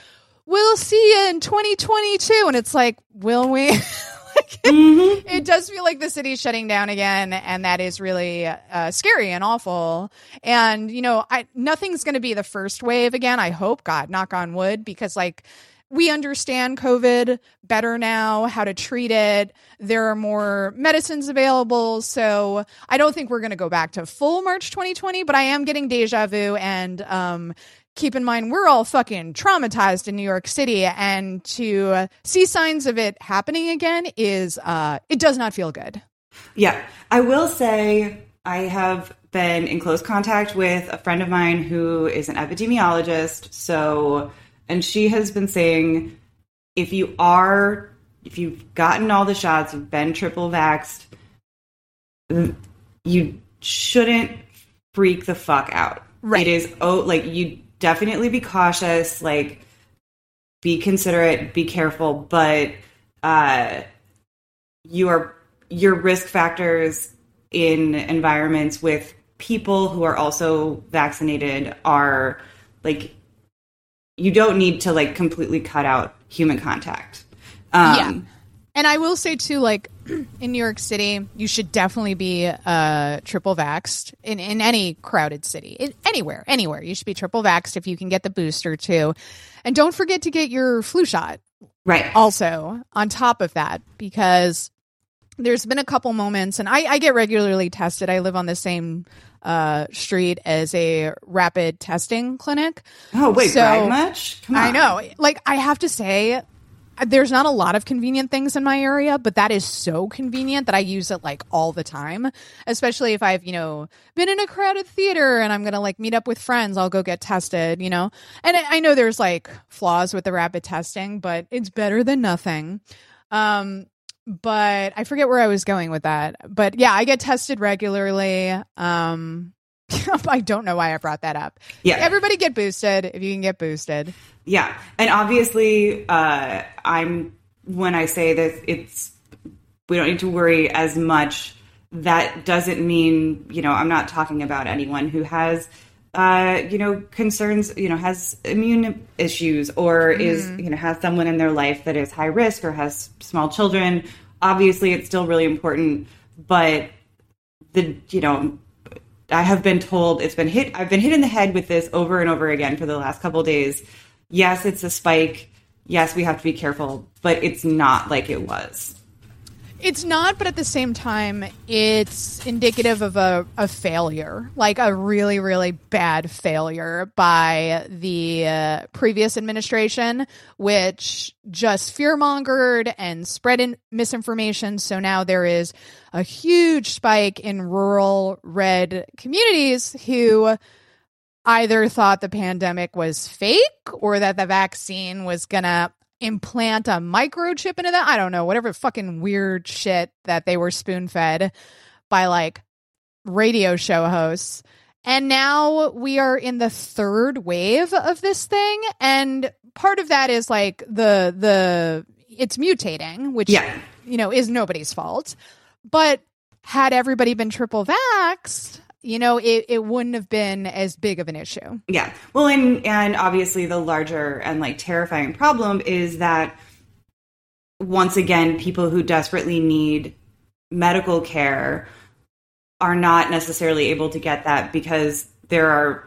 Speaker 1: "We'll see you in 2022," and it's like, "Will we?" like, it does feel like the city's shutting down again, and that is really uh, scary and awful. And you know, I nothing's going to be the first wave again. I hope, God, knock on wood, because like we understand COVID better now, how to treat it. There are more medicines available, so I don't think we're going to go back to full March 2020. But I am getting deja vu, and um, keep in mind we're all fucking traumatized in New York City and to see signs of it happening again is uh it does not feel good.
Speaker 2: Yeah, I will say I have been in close contact with a friend of mine who is an epidemiologist. So, and she has been saying if you are, if you've gotten all the shots, you've been triple vaxxed, you shouldn't freak the fuck out.
Speaker 1: Right.
Speaker 2: It is, oh, like, you definitely be cautious, like, be considerate, be careful, but, uh, you are your risk factors in environments with people who are also vaccinated are like you don't need to like completely cut out human contact. Um,
Speaker 1: yeah. And I will say too, like in New York City, you should definitely be uh, triple vaxxed in, in any crowded city, in, anywhere, anywhere. You should be triple vaxxed if you can get the booster too. And don't forget to get your flu shot
Speaker 2: Right.
Speaker 1: also on top of that because there's been a couple moments and I, I get regularly tested i live on the same uh, street as a rapid testing clinic
Speaker 2: Oh wait,
Speaker 1: So-
Speaker 2: much? Come on.
Speaker 1: i know like i have to say there's not a lot of convenient things in my area but that is so convenient that i use it like all the time. Especially if i've you know been in a crowded theater and i'm gonna like meet up with friends i'll go get tested you know? And i I know there's like flaws with the rapid testing but it's better than nothing. Um but i forget where i was going with that. But yeah i get tested regularly. Um i don't know why i brought that up
Speaker 2: Yeah.
Speaker 1: everybody get boosted if you can get boosted
Speaker 2: Yeah, and obviously, uh, I'm when I say that it's we don't need to worry as much. That doesn't mean you know I'm not talking about anyone who has uh, you know, concerns, you know, has immune issues or is, you know, has someone in their life that is high risk or has small children, obviously it's still really important. But the, you know, I have been told it's been hit, I've been hit in the head with this over and over again for the last couple days. Yes, it's a spike. Yes, we have to be careful, but it's not like it was.
Speaker 1: It's not, but at the same time, it's indicative of a, a failure, like a really, really bad failure by the uh, previous administration, which just fearmongered and spread in misinformation. So now there is a huge spike in rural red communities who either thought the pandemic was fake or that the vaccine was going to implant a microchip into that. I don't know, whatever fucking weird shit that they were spoon fed by like radio show hosts. And now we are in the third wave of this thing. And part of that is like the, the, it's mutating, which,
Speaker 2: Yeah.
Speaker 1: you know, is nobody's fault. But had everybody been triple vaxxed, you know, it, it wouldn't have been as big of an issue.
Speaker 2: Yeah. Well, and and obviously the larger and like terrifying problem is that once again, people who desperately need medical care are not necessarily able to get that because there are,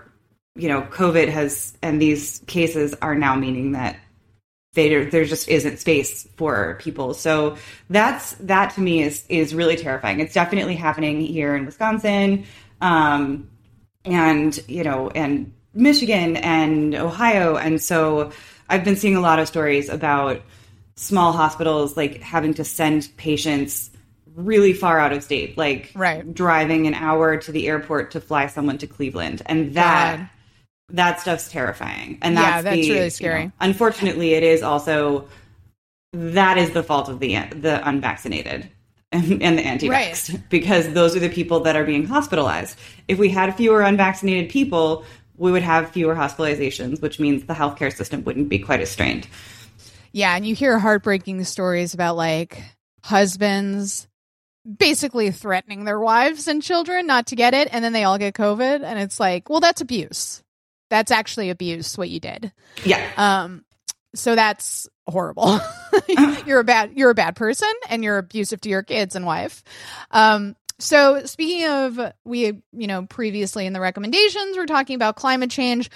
Speaker 2: you know, COVID has and these cases are now meaning that they, there just isn't space for people. So that's that to me is is really terrifying. It's definitely happening here in Wisconsin, um, and you know, and Michigan and Ohio. And so I've been seeing a lot of stories about small hospitals like having to send patients really far out of state, like
Speaker 1: Right.
Speaker 2: driving an hour to the airport to fly someone to Cleveland, and that
Speaker 1: God.
Speaker 2: that stuff's terrifying. And
Speaker 1: Yeah,
Speaker 2: that's
Speaker 1: that's
Speaker 2: the-
Speaker 1: really
Speaker 2: you
Speaker 1: scary.
Speaker 2: know, unfortunately, it is also that is the fault of the the unvaccinated and, and the anti-vax because those are the people that are being hospitalized. If we had fewer unvaccinated people, we would have fewer hospitalizations, which means the healthcare system wouldn't be quite as strained.
Speaker 1: Yeah, and you hear heartbreaking stories about like husbands basically threatening their wives and children not to get it, and then they all get COVID, and it's like, well, that's abuse. That's actually abuse. What you did.
Speaker 2: Yeah.
Speaker 1: Um, so that's horrible. you're a bad you're a bad person, and you're abusive to your kids and wife. Um, so speaking of we, you know, previously in the recommendations, we're talking about climate change.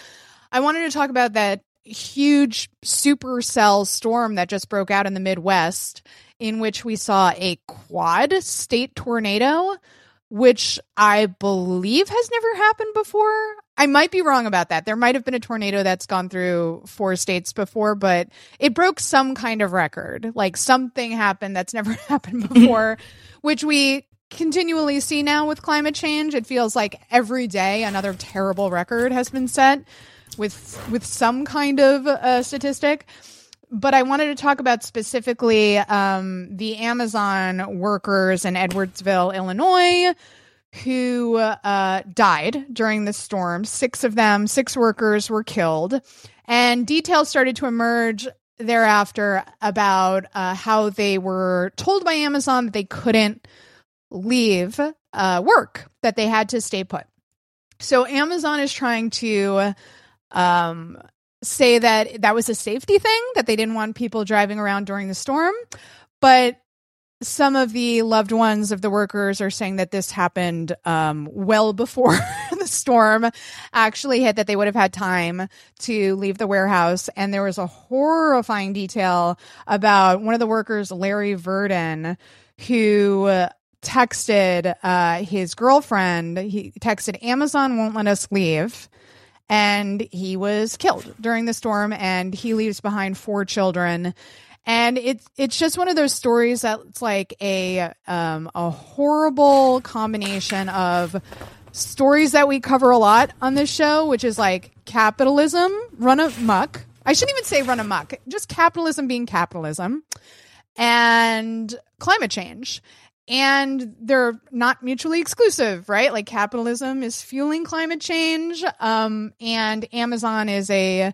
Speaker 1: I wanted to talk about that huge supercell storm that just broke out in the Midwest, in which we saw a quad state tornado, which I believe has never happened before. I might be wrong about that. There might have been a tornado that's gone through four states before, but it broke some kind of record. Like something happened that's never happened before, which we continually see now with climate change. It feels like every day another terrible record has been set with with some kind of uh, statistic. But I wanted to talk about specifically um, the Amazon workers in Edwardsville, Illinois, who uh, died during the storm. Six of them, six workers were killed. And details started to emerge thereafter about uh, how they were told by Amazon that they couldn't leave uh, work, that they had to stay put. So Amazon is trying to um, say that that was a safety thing, that they didn't want people driving around during the storm. But some of the loved ones of the workers are saying that this happened um, well before the storm actually hit, that they would have had time to leave the warehouse. And there was a horrifying detail about one of the workers, Larry Virden, who texted uh, his girlfriend. He texted, Amazon won't let us leave. And he was killed during the storm, and he leaves behind four children and it's it's just one of those stories that's like a um a horrible combination of stories that we cover a lot on this show which is like capitalism run amok. I shouldn't even say run amok just capitalism being capitalism and climate change. And they're not mutually exclusive right? Like capitalism is fueling climate change um and amazon is a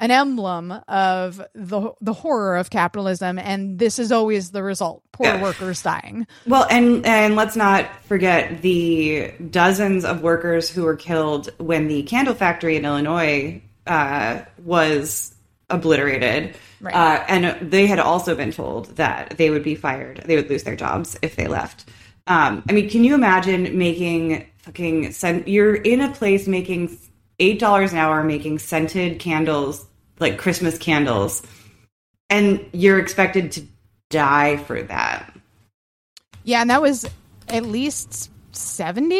Speaker 1: an emblem of the the horror of capitalism and this is always the result poor workers dying.
Speaker 2: Well and and let's not forget the dozens of workers who were killed when the candle factory in illinois uh, was obliterated. Right. uh, and they had also been told that they would be fired they would lose their jobs if they left. Um, i mean can you imagine making fucking you're in a place making eight dollars an hour making scented candles like Christmas candles, and you're expected to die for that.
Speaker 1: Yeah, and that was at least 70?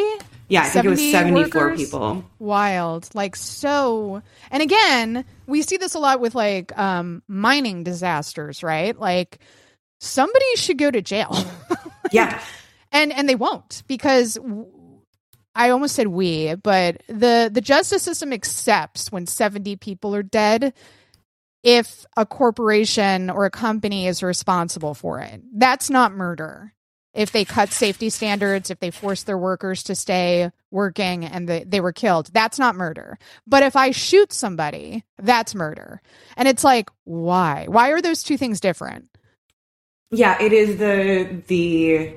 Speaker 2: Yeah, I think it was 74 workers? people.
Speaker 1: Wild. Like so and again, we see this a lot with like um mining disasters, right? Like somebody should go to jail.
Speaker 2: yeah.
Speaker 1: And and they won't because I almost said we, but the the justice system accepts when 70 people are dead if a corporation or a company is responsible for it. That's not murder. If they cut safety standards, if they force their workers to stay working and they, they were killed, that's not murder. But if I shoot somebody, that's murder. And it's like, why? Why are those two things different?
Speaker 2: Yeah, it is the the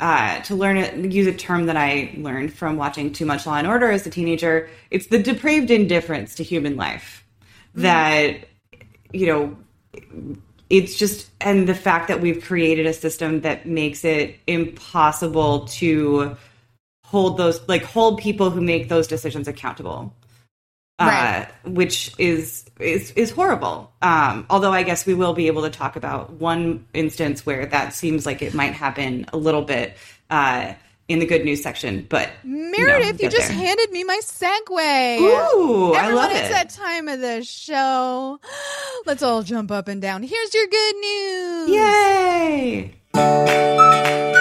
Speaker 2: uh, to learn it, use a term that I learned from watching too much Law and Order as a teenager. It's the depraved indifference to human life mm. that you know it's just and the fact that we've created a system that makes it impossible to hold those like hold people who make those decisions accountable right. uh, which is is is horrible um, although i guess we will be able to talk about one instance where that seems like it might happen a little bit uh, in the good news section. But
Speaker 1: Meredith, you, you just there. handed me my segue.
Speaker 2: Ooh,
Speaker 1: Everyone,
Speaker 2: I love
Speaker 1: it. It's that time of the show. Let's all jump up and down. Here's your good news.
Speaker 2: Yay!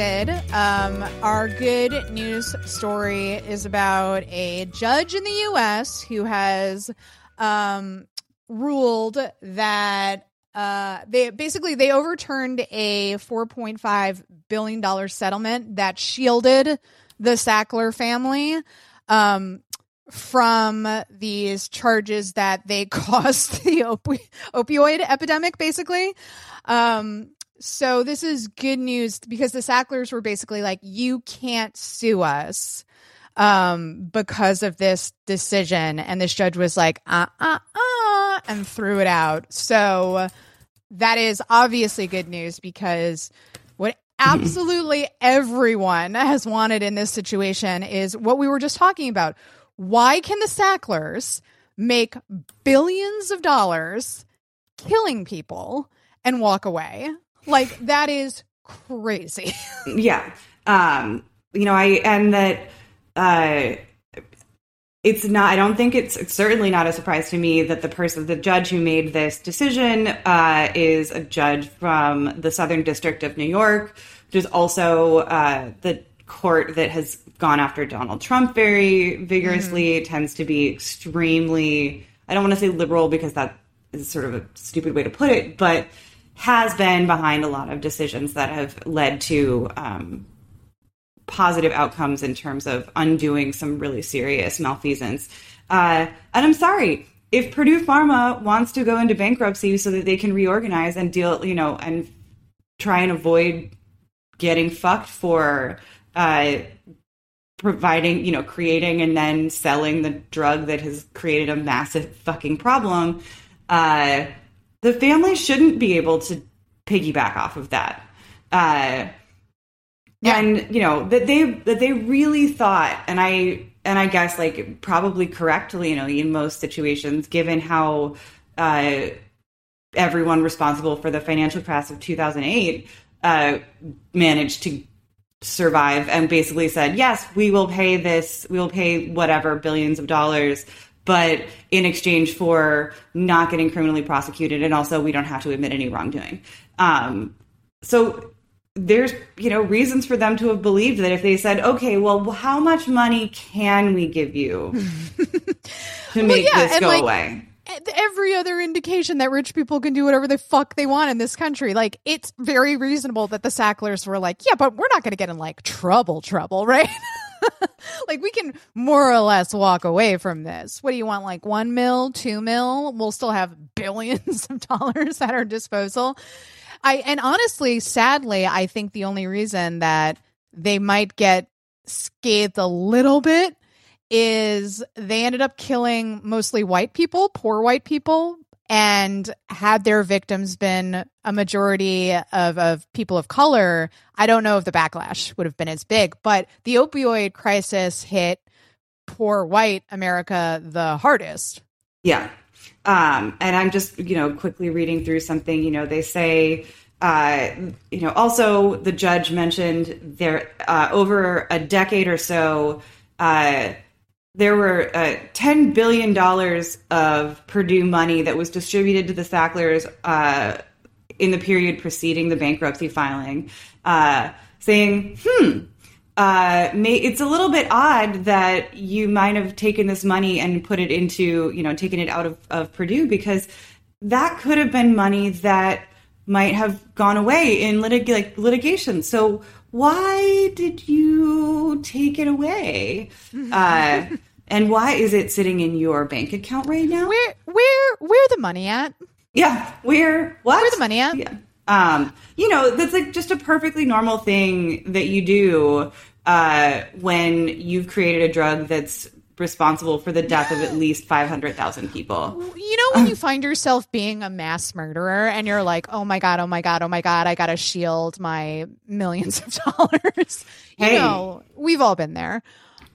Speaker 1: Um, our good news story is about a judge in the U.S. who has um, ruled that uh, they basically they overturned a 4.5 billion dollar settlement that shielded the Sackler family um, from these charges that they caused the opi- opioid epidemic, basically. Um, so this is good news because the Sacklers were basically like, you can't sue us um, because of this decision. And this judge was like, uh, uh, uh, and threw it out. So that is obviously good news because what absolutely everyone has wanted in this situation is what we were just talking about. Why can the Sacklers make billions of dollars killing people and walk away? Like that is crazy.
Speaker 2: yeah. Um, you know, I and that uh it's not i don't think it's, it's certainly not a surprise to me that the person the judge who made this decision uh, is a judge from the southern district of new york which is also uh, the court that has gone after donald trump very vigorously mm. tends to be extremely i don't want to say liberal because that is sort of a stupid way to put it but has been behind a lot of decisions that have led to um, positive outcomes in terms of undoing some really serious malfeasance. Uh, and I'm sorry if Purdue Pharma wants to go into bankruptcy so that they can reorganize and deal, you know, and try and avoid getting fucked for uh, providing, you know, creating and then selling the drug that has created a massive fucking problem. Uh, the family shouldn't be able to piggyback off of that. Uh, yeah. and you know that they that they really thought, and I and I guess like probably correctly, you know, in most situations, given how uh, everyone responsible for the financial crash of 2008 uh, managed to survive and basically said, yes, we will pay this, we will pay whatever billions of dollars but in exchange for not getting criminally prosecuted and also we don't have to admit any wrongdoing. Um, so there's you know reasons for them to have believed that if they said okay well how much money can we give you to make
Speaker 1: yeah,
Speaker 2: this go
Speaker 1: like,
Speaker 2: away
Speaker 1: every other indication that rich people can do whatever the fuck they want in this country. Like, it's very reasonable that the Sacklers were like, yeah, but we're not going to get in like trouble, trouble, right? like, we can more or less walk away from this. What do you want? Like one mil, two mil? We'll still have billions of dollars at our disposal. I, and honestly, sadly, I think the only reason that they might get scathed a little bit is they ended up killing mostly white people, poor white people, and had their victims been a majority of, of people of color, I don't know if the backlash would have been as big. But the opioid crisis hit poor white America the hardest.
Speaker 2: Yeah. Um, and I'm just, you know, quickly reading through something, you know, they say, uh, you know, also the judge mentioned there uh, over a decade or so, uh, there were uh, $10 billion of Purdue money that was distributed to the Sacklers uh, in the period preceding the bankruptcy filing, uh, saying, hmm, uh, may, it's a little bit odd that you might have taken this money and put it into, you know, taken it out of, of Purdue because that could have been money that might have gone away in litig- like litigation. So why did you take it away? Uh, and why is it sitting in your bank account right now?
Speaker 1: Where, where, where the money at?
Speaker 2: Yeah, where what?
Speaker 1: Where the money at?
Speaker 2: Yeah. Um, you know, that's like just a perfectly normal thing that you do uh, when you've created a drug that's responsible for the death of at least 500,000 people.
Speaker 1: You know, when you find yourself being a mass murderer and you're like, oh my God, oh my God, oh my God, I got to shield my millions of dollars. You
Speaker 2: Hey.
Speaker 1: know, we've all been there.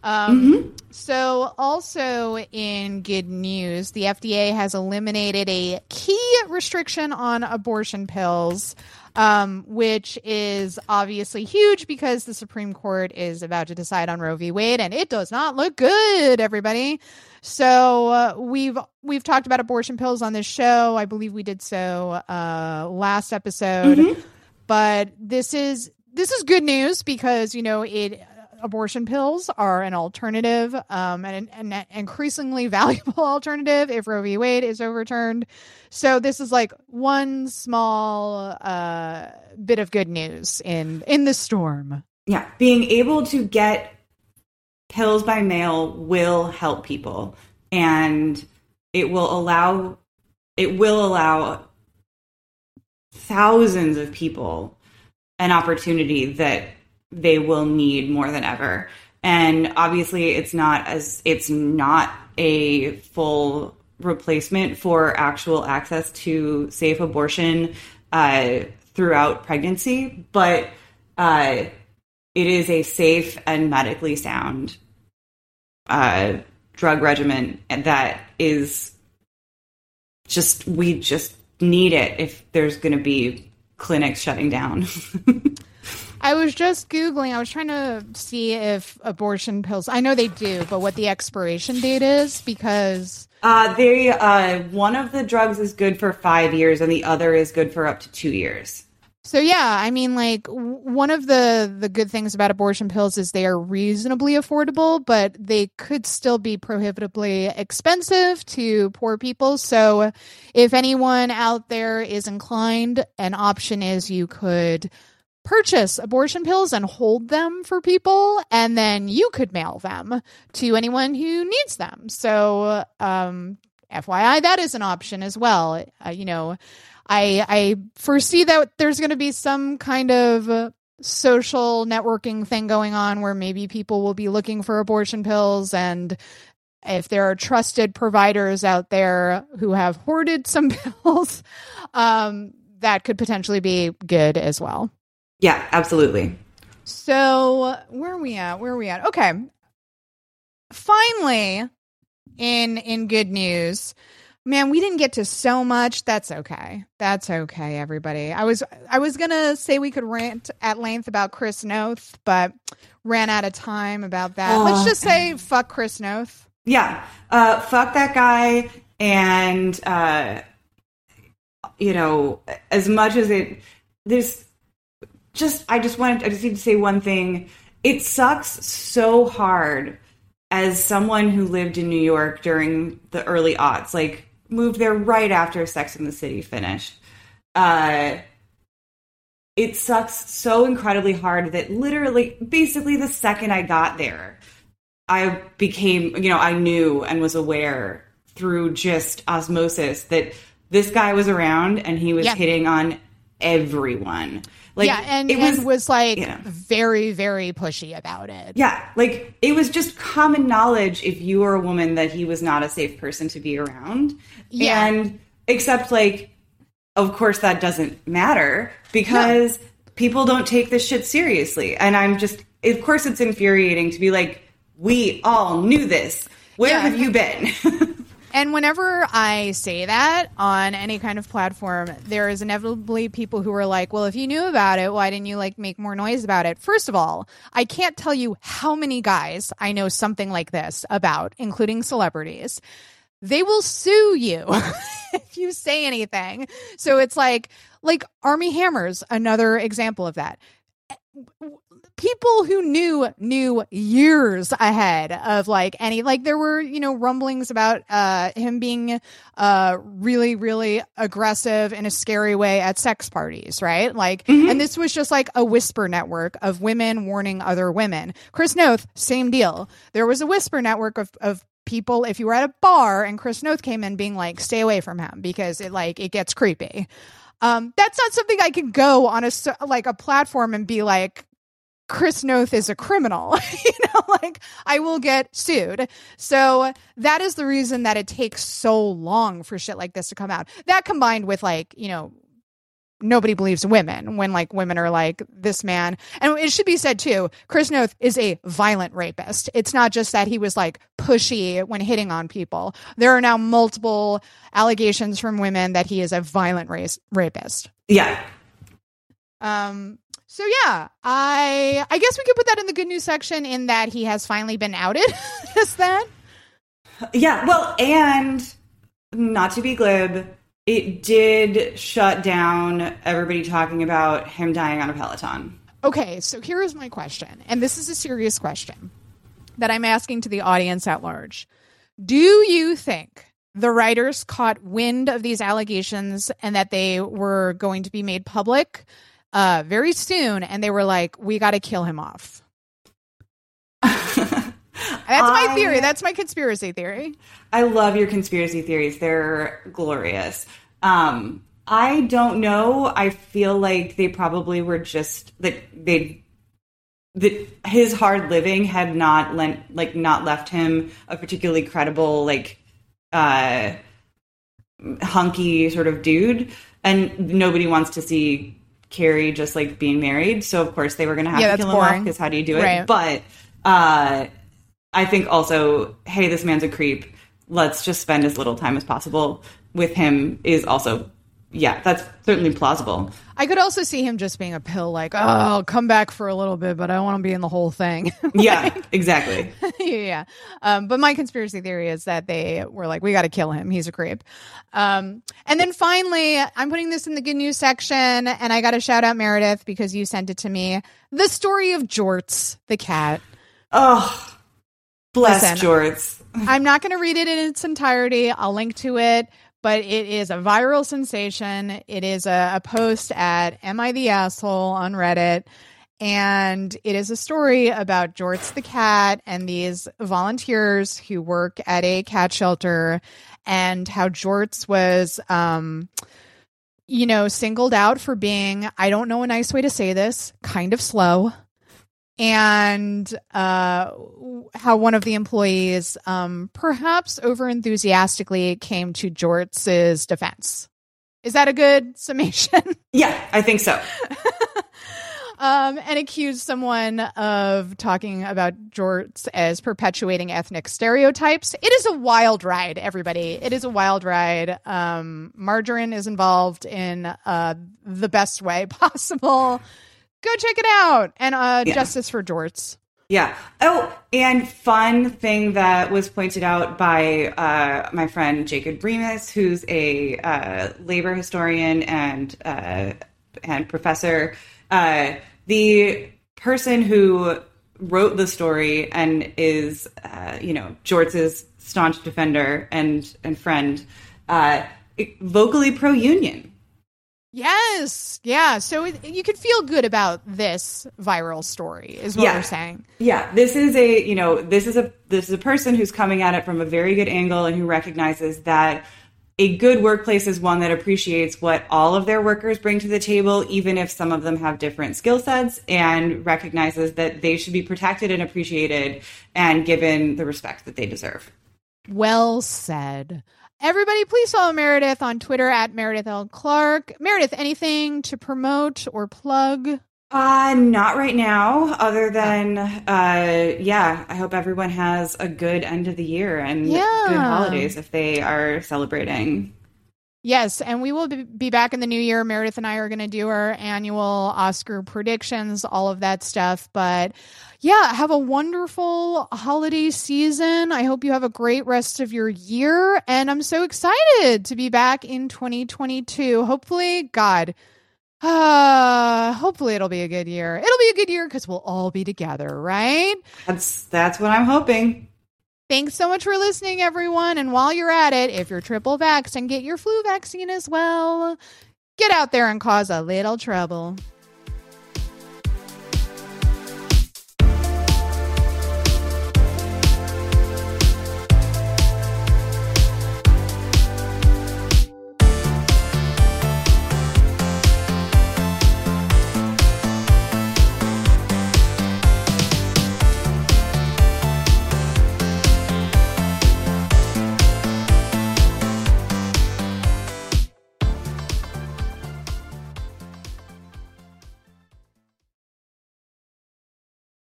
Speaker 1: Um, So, also in good news, the FDA has eliminated a key restriction on abortion pills, um, which is obviously huge because the Supreme Court is about to decide on Roe v. Wade, and it does not look good, everybody. So uh, we've we've talked about abortion pills on this show. I believe we did so uh, last episode, but this is this is good news because you know it abortion pills are an alternative um, and an increasingly valuable alternative if Roe v. Wade is overturned. So this is like one small uh, bit of good news in in the storm.
Speaker 2: Yeah, being able to get pills by mail will help people and it will allow it will allow thousands of people an opportunity that they will need more than ever. And obviously it's not as it's not a full replacement for actual access to safe abortion uh, throughout pregnancy, but uh, it is a safe and medically sound uh, drug regimen that is just we just need it if there's going to be clinics shutting down.
Speaker 1: I was just googling. I was trying to see if abortion pills. I know they do, but what the expiration date is because
Speaker 2: uh, they uh, one of the drugs is good for five years, and the other is good for up to two years.
Speaker 1: So yeah, I mean, like w- one of the the good things about abortion pills is they are reasonably affordable, but they could still be prohibitively expensive to poor people. So if anyone out there is inclined, an option is you could purchase abortion pills and hold them for people and then you could mail them to anyone who needs them. So um FYI that is an option as well. Uh, you know, I I foresee that there's going to be some kind of social networking thing going on where maybe people will be looking for abortion pills and if there are trusted providers out there who have hoarded some pills, um, that could potentially be good as well.
Speaker 2: Yeah, absolutely.
Speaker 1: So where are we at? Where are we at? Okay. Finally, in in good news, man, we didn't get to so much. That's okay. That's okay, everybody. I was I was gonna say we could rant at length about Chris Noth, but ran out of time about that. Let's
Speaker 2: Oh.
Speaker 1: just say fuck Chris Noth.
Speaker 2: Yeah, uh, fuck that guy, and uh, you know, as much as it, there's just I just wanted I just need to say one thing. It sucks so hard as someone who lived in New York during the early aughts, like moved there right after Sex in the City finished. Uh it sucks so incredibly hard that literally basically the second I got there, I became, you know, I knew and was aware through just osmosis that this guy was around and he was
Speaker 1: Yeah.
Speaker 2: hitting on everyone. Like
Speaker 1: yeah, and
Speaker 2: it
Speaker 1: was, was like very, very pushy about it.
Speaker 2: yeah, like it was just common knowledge if you were a woman that he was not a safe person to be around.
Speaker 1: Yeah.
Speaker 2: And except like of course that doesn't matter because people don't take this shit seriously. And I'm just of course it's infuriating to be like we all knew this. Where
Speaker 1: Yeah.
Speaker 2: have you been?
Speaker 1: And whenever I say that on any kind of platform, there is inevitably people who are like, well, if you knew about it, why didn't you like make more noise about it? First of all, I can't tell you how many guys I know something like this about, including celebrities. They will sue you if you say anything. So it's like, like Armie Hammer's, another example of that people who knew knew years ahead of like any like there were you know rumblings about uh him being uh really really aggressive in a scary way at sex parties right? Like and this was just like a whisper network of women warning other women. Chris noth same deal. There was a whisper network of of people if you were at a bar and chris noth came in being like stay away from him because it like it gets creepy um that's not something i can go on a like a platform and be like Chris Noth is a criminal. you know, like I will get sued. So that is the reason that it takes so long for shit like this to come out. That combined with like, you know, nobody believes women when like women are like this man. And it should be said too, Chris Noth is a violent rapist. It's not just that he was like pushy when hitting on people. There are now multiple allegations from women that he is a violent race rapist.
Speaker 2: yeah.
Speaker 1: Um. So yeah, I I guess we could put that in the good news section in that he has finally been outed. Is that?
Speaker 2: Yeah, well, and not to be glib, it did shut down everybody talking about him dying on a Peloton.
Speaker 1: Okay, so here is my question, and this is a serious question that I'm asking to the audience at large. Do you think the writers caught wind of these allegations and that they were going to be made public uh, very soon, and they were like, "We got to kill him off"? That's my
Speaker 2: I-
Speaker 1: theory. That's my conspiracy theory.
Speaker 2: I love your conspiracy theories. They're glorious. Um, I don't know. I feel like they probably were just that they that his hard living had not lent like not left him a particularly credible like uh hunky sort of dude and nobody wants to see Carrie just like being married so of course they were gonna have
Speaker 1: Yeah,
Speaker 2: to kill him off because how do you do it
Speaker 1: Right.
Speaker 2: but uh I think also hey this man's a creep let's just spend as little time as possible with him is also yeah that's certainly plausible
Speaker 1: I could also see him just being a pill, like, oh, I'll come back for a little bit, but I want to be in the whole thing.
Speaker 2: yeah exactly
Speaker 1: yeah. Um, but my conspiracy theory is that they were like, we got to kill him. He's a creep. Um, and then finally, I'm putting this in the good news section, and I got to shout out Meredith because you sent it to me. The story of Jorts, the cat.
Speaker 2: oh bless
Speaker 1: Listen.
Speaker 2: jorts
Speaker 1: I'm not going to read it in its entirety. I'll link to it, but it is a viral sensation. It is a, a post at Am I the Asshole on Reddit. And it is a story about Jorts the cat and these volunteers who work at a cat shelter and how Jorts was, um, you know, singled out for being, I don't know a nice way to say this, kind of slow and uh, how one of the employees, um, perhaps over enthusiastically, came to Jorts's defense. Is that a good summation?
Speaker 2: yeah i think so
Speaker 1: um, and accused someone of talking about Jorts as perpetuating ethnic stereotypes. It is a wild ride, everybody. It is a wild ride. Um, margarine is involved in uh, the best way possible. Go check it out. And uh,
Speaker 2: Yeah.
Speaker 1: justice for Jorts.
Speaker 2: Yeah. Oh, and fun thing that was pointed out by uh, my friend Jacob Remus, who's a uh, labor historian and uh, and professor uh, the person who wrote the story and is, uh, you know, Jorts's staunch defender and and friend, uh, vocally pro union.
Speaker 1: Yes. Yeah. So it, you can feel good about this viral story, is what
Speaker 2: Yeah.
Speaker 1: we're saying.
Speaker 2: Yeah, this is a you know this is a this is a person who's coming at it from a very good angle and who recognizes that a good workplace is one that appreciates what all of their workers bring to the table, even if some of them have different skill sets, and recognizes that they should be protected and appreciated and given the respect that they deserve.
Speaker 1: Well said. Everybody, please follow Meredith on Twitter at Meredith L. Clark. Meredith, anything to promote or plug?
Speaker 2: Uh, not right now, other than, uh, yeah, I hope everyone has a good end of the year and
Speaker 1: Yeah.
Speaker 2: good holidays if they are celebrating.
Speaker 1: Yes, and we will be- back in the new year. Meredith and I are going to do our annual Oscar predictions, all of that stuff. But yeah, have a wonderful holiday season. I hope you have a great rest of your year. And I'm so excited to be back in 2022. Hopefully, God, uh, hopefully it'll be a good year. It'll be a good year because we'll all be together, right?
Speaker 2: That's, that's what I'm hoping.
Speaker 1: Thanks so much for listening, everyone. And while you're at it, if you're triple vaxxed and get your flu vaccine as well, get out there and cause a little trouble.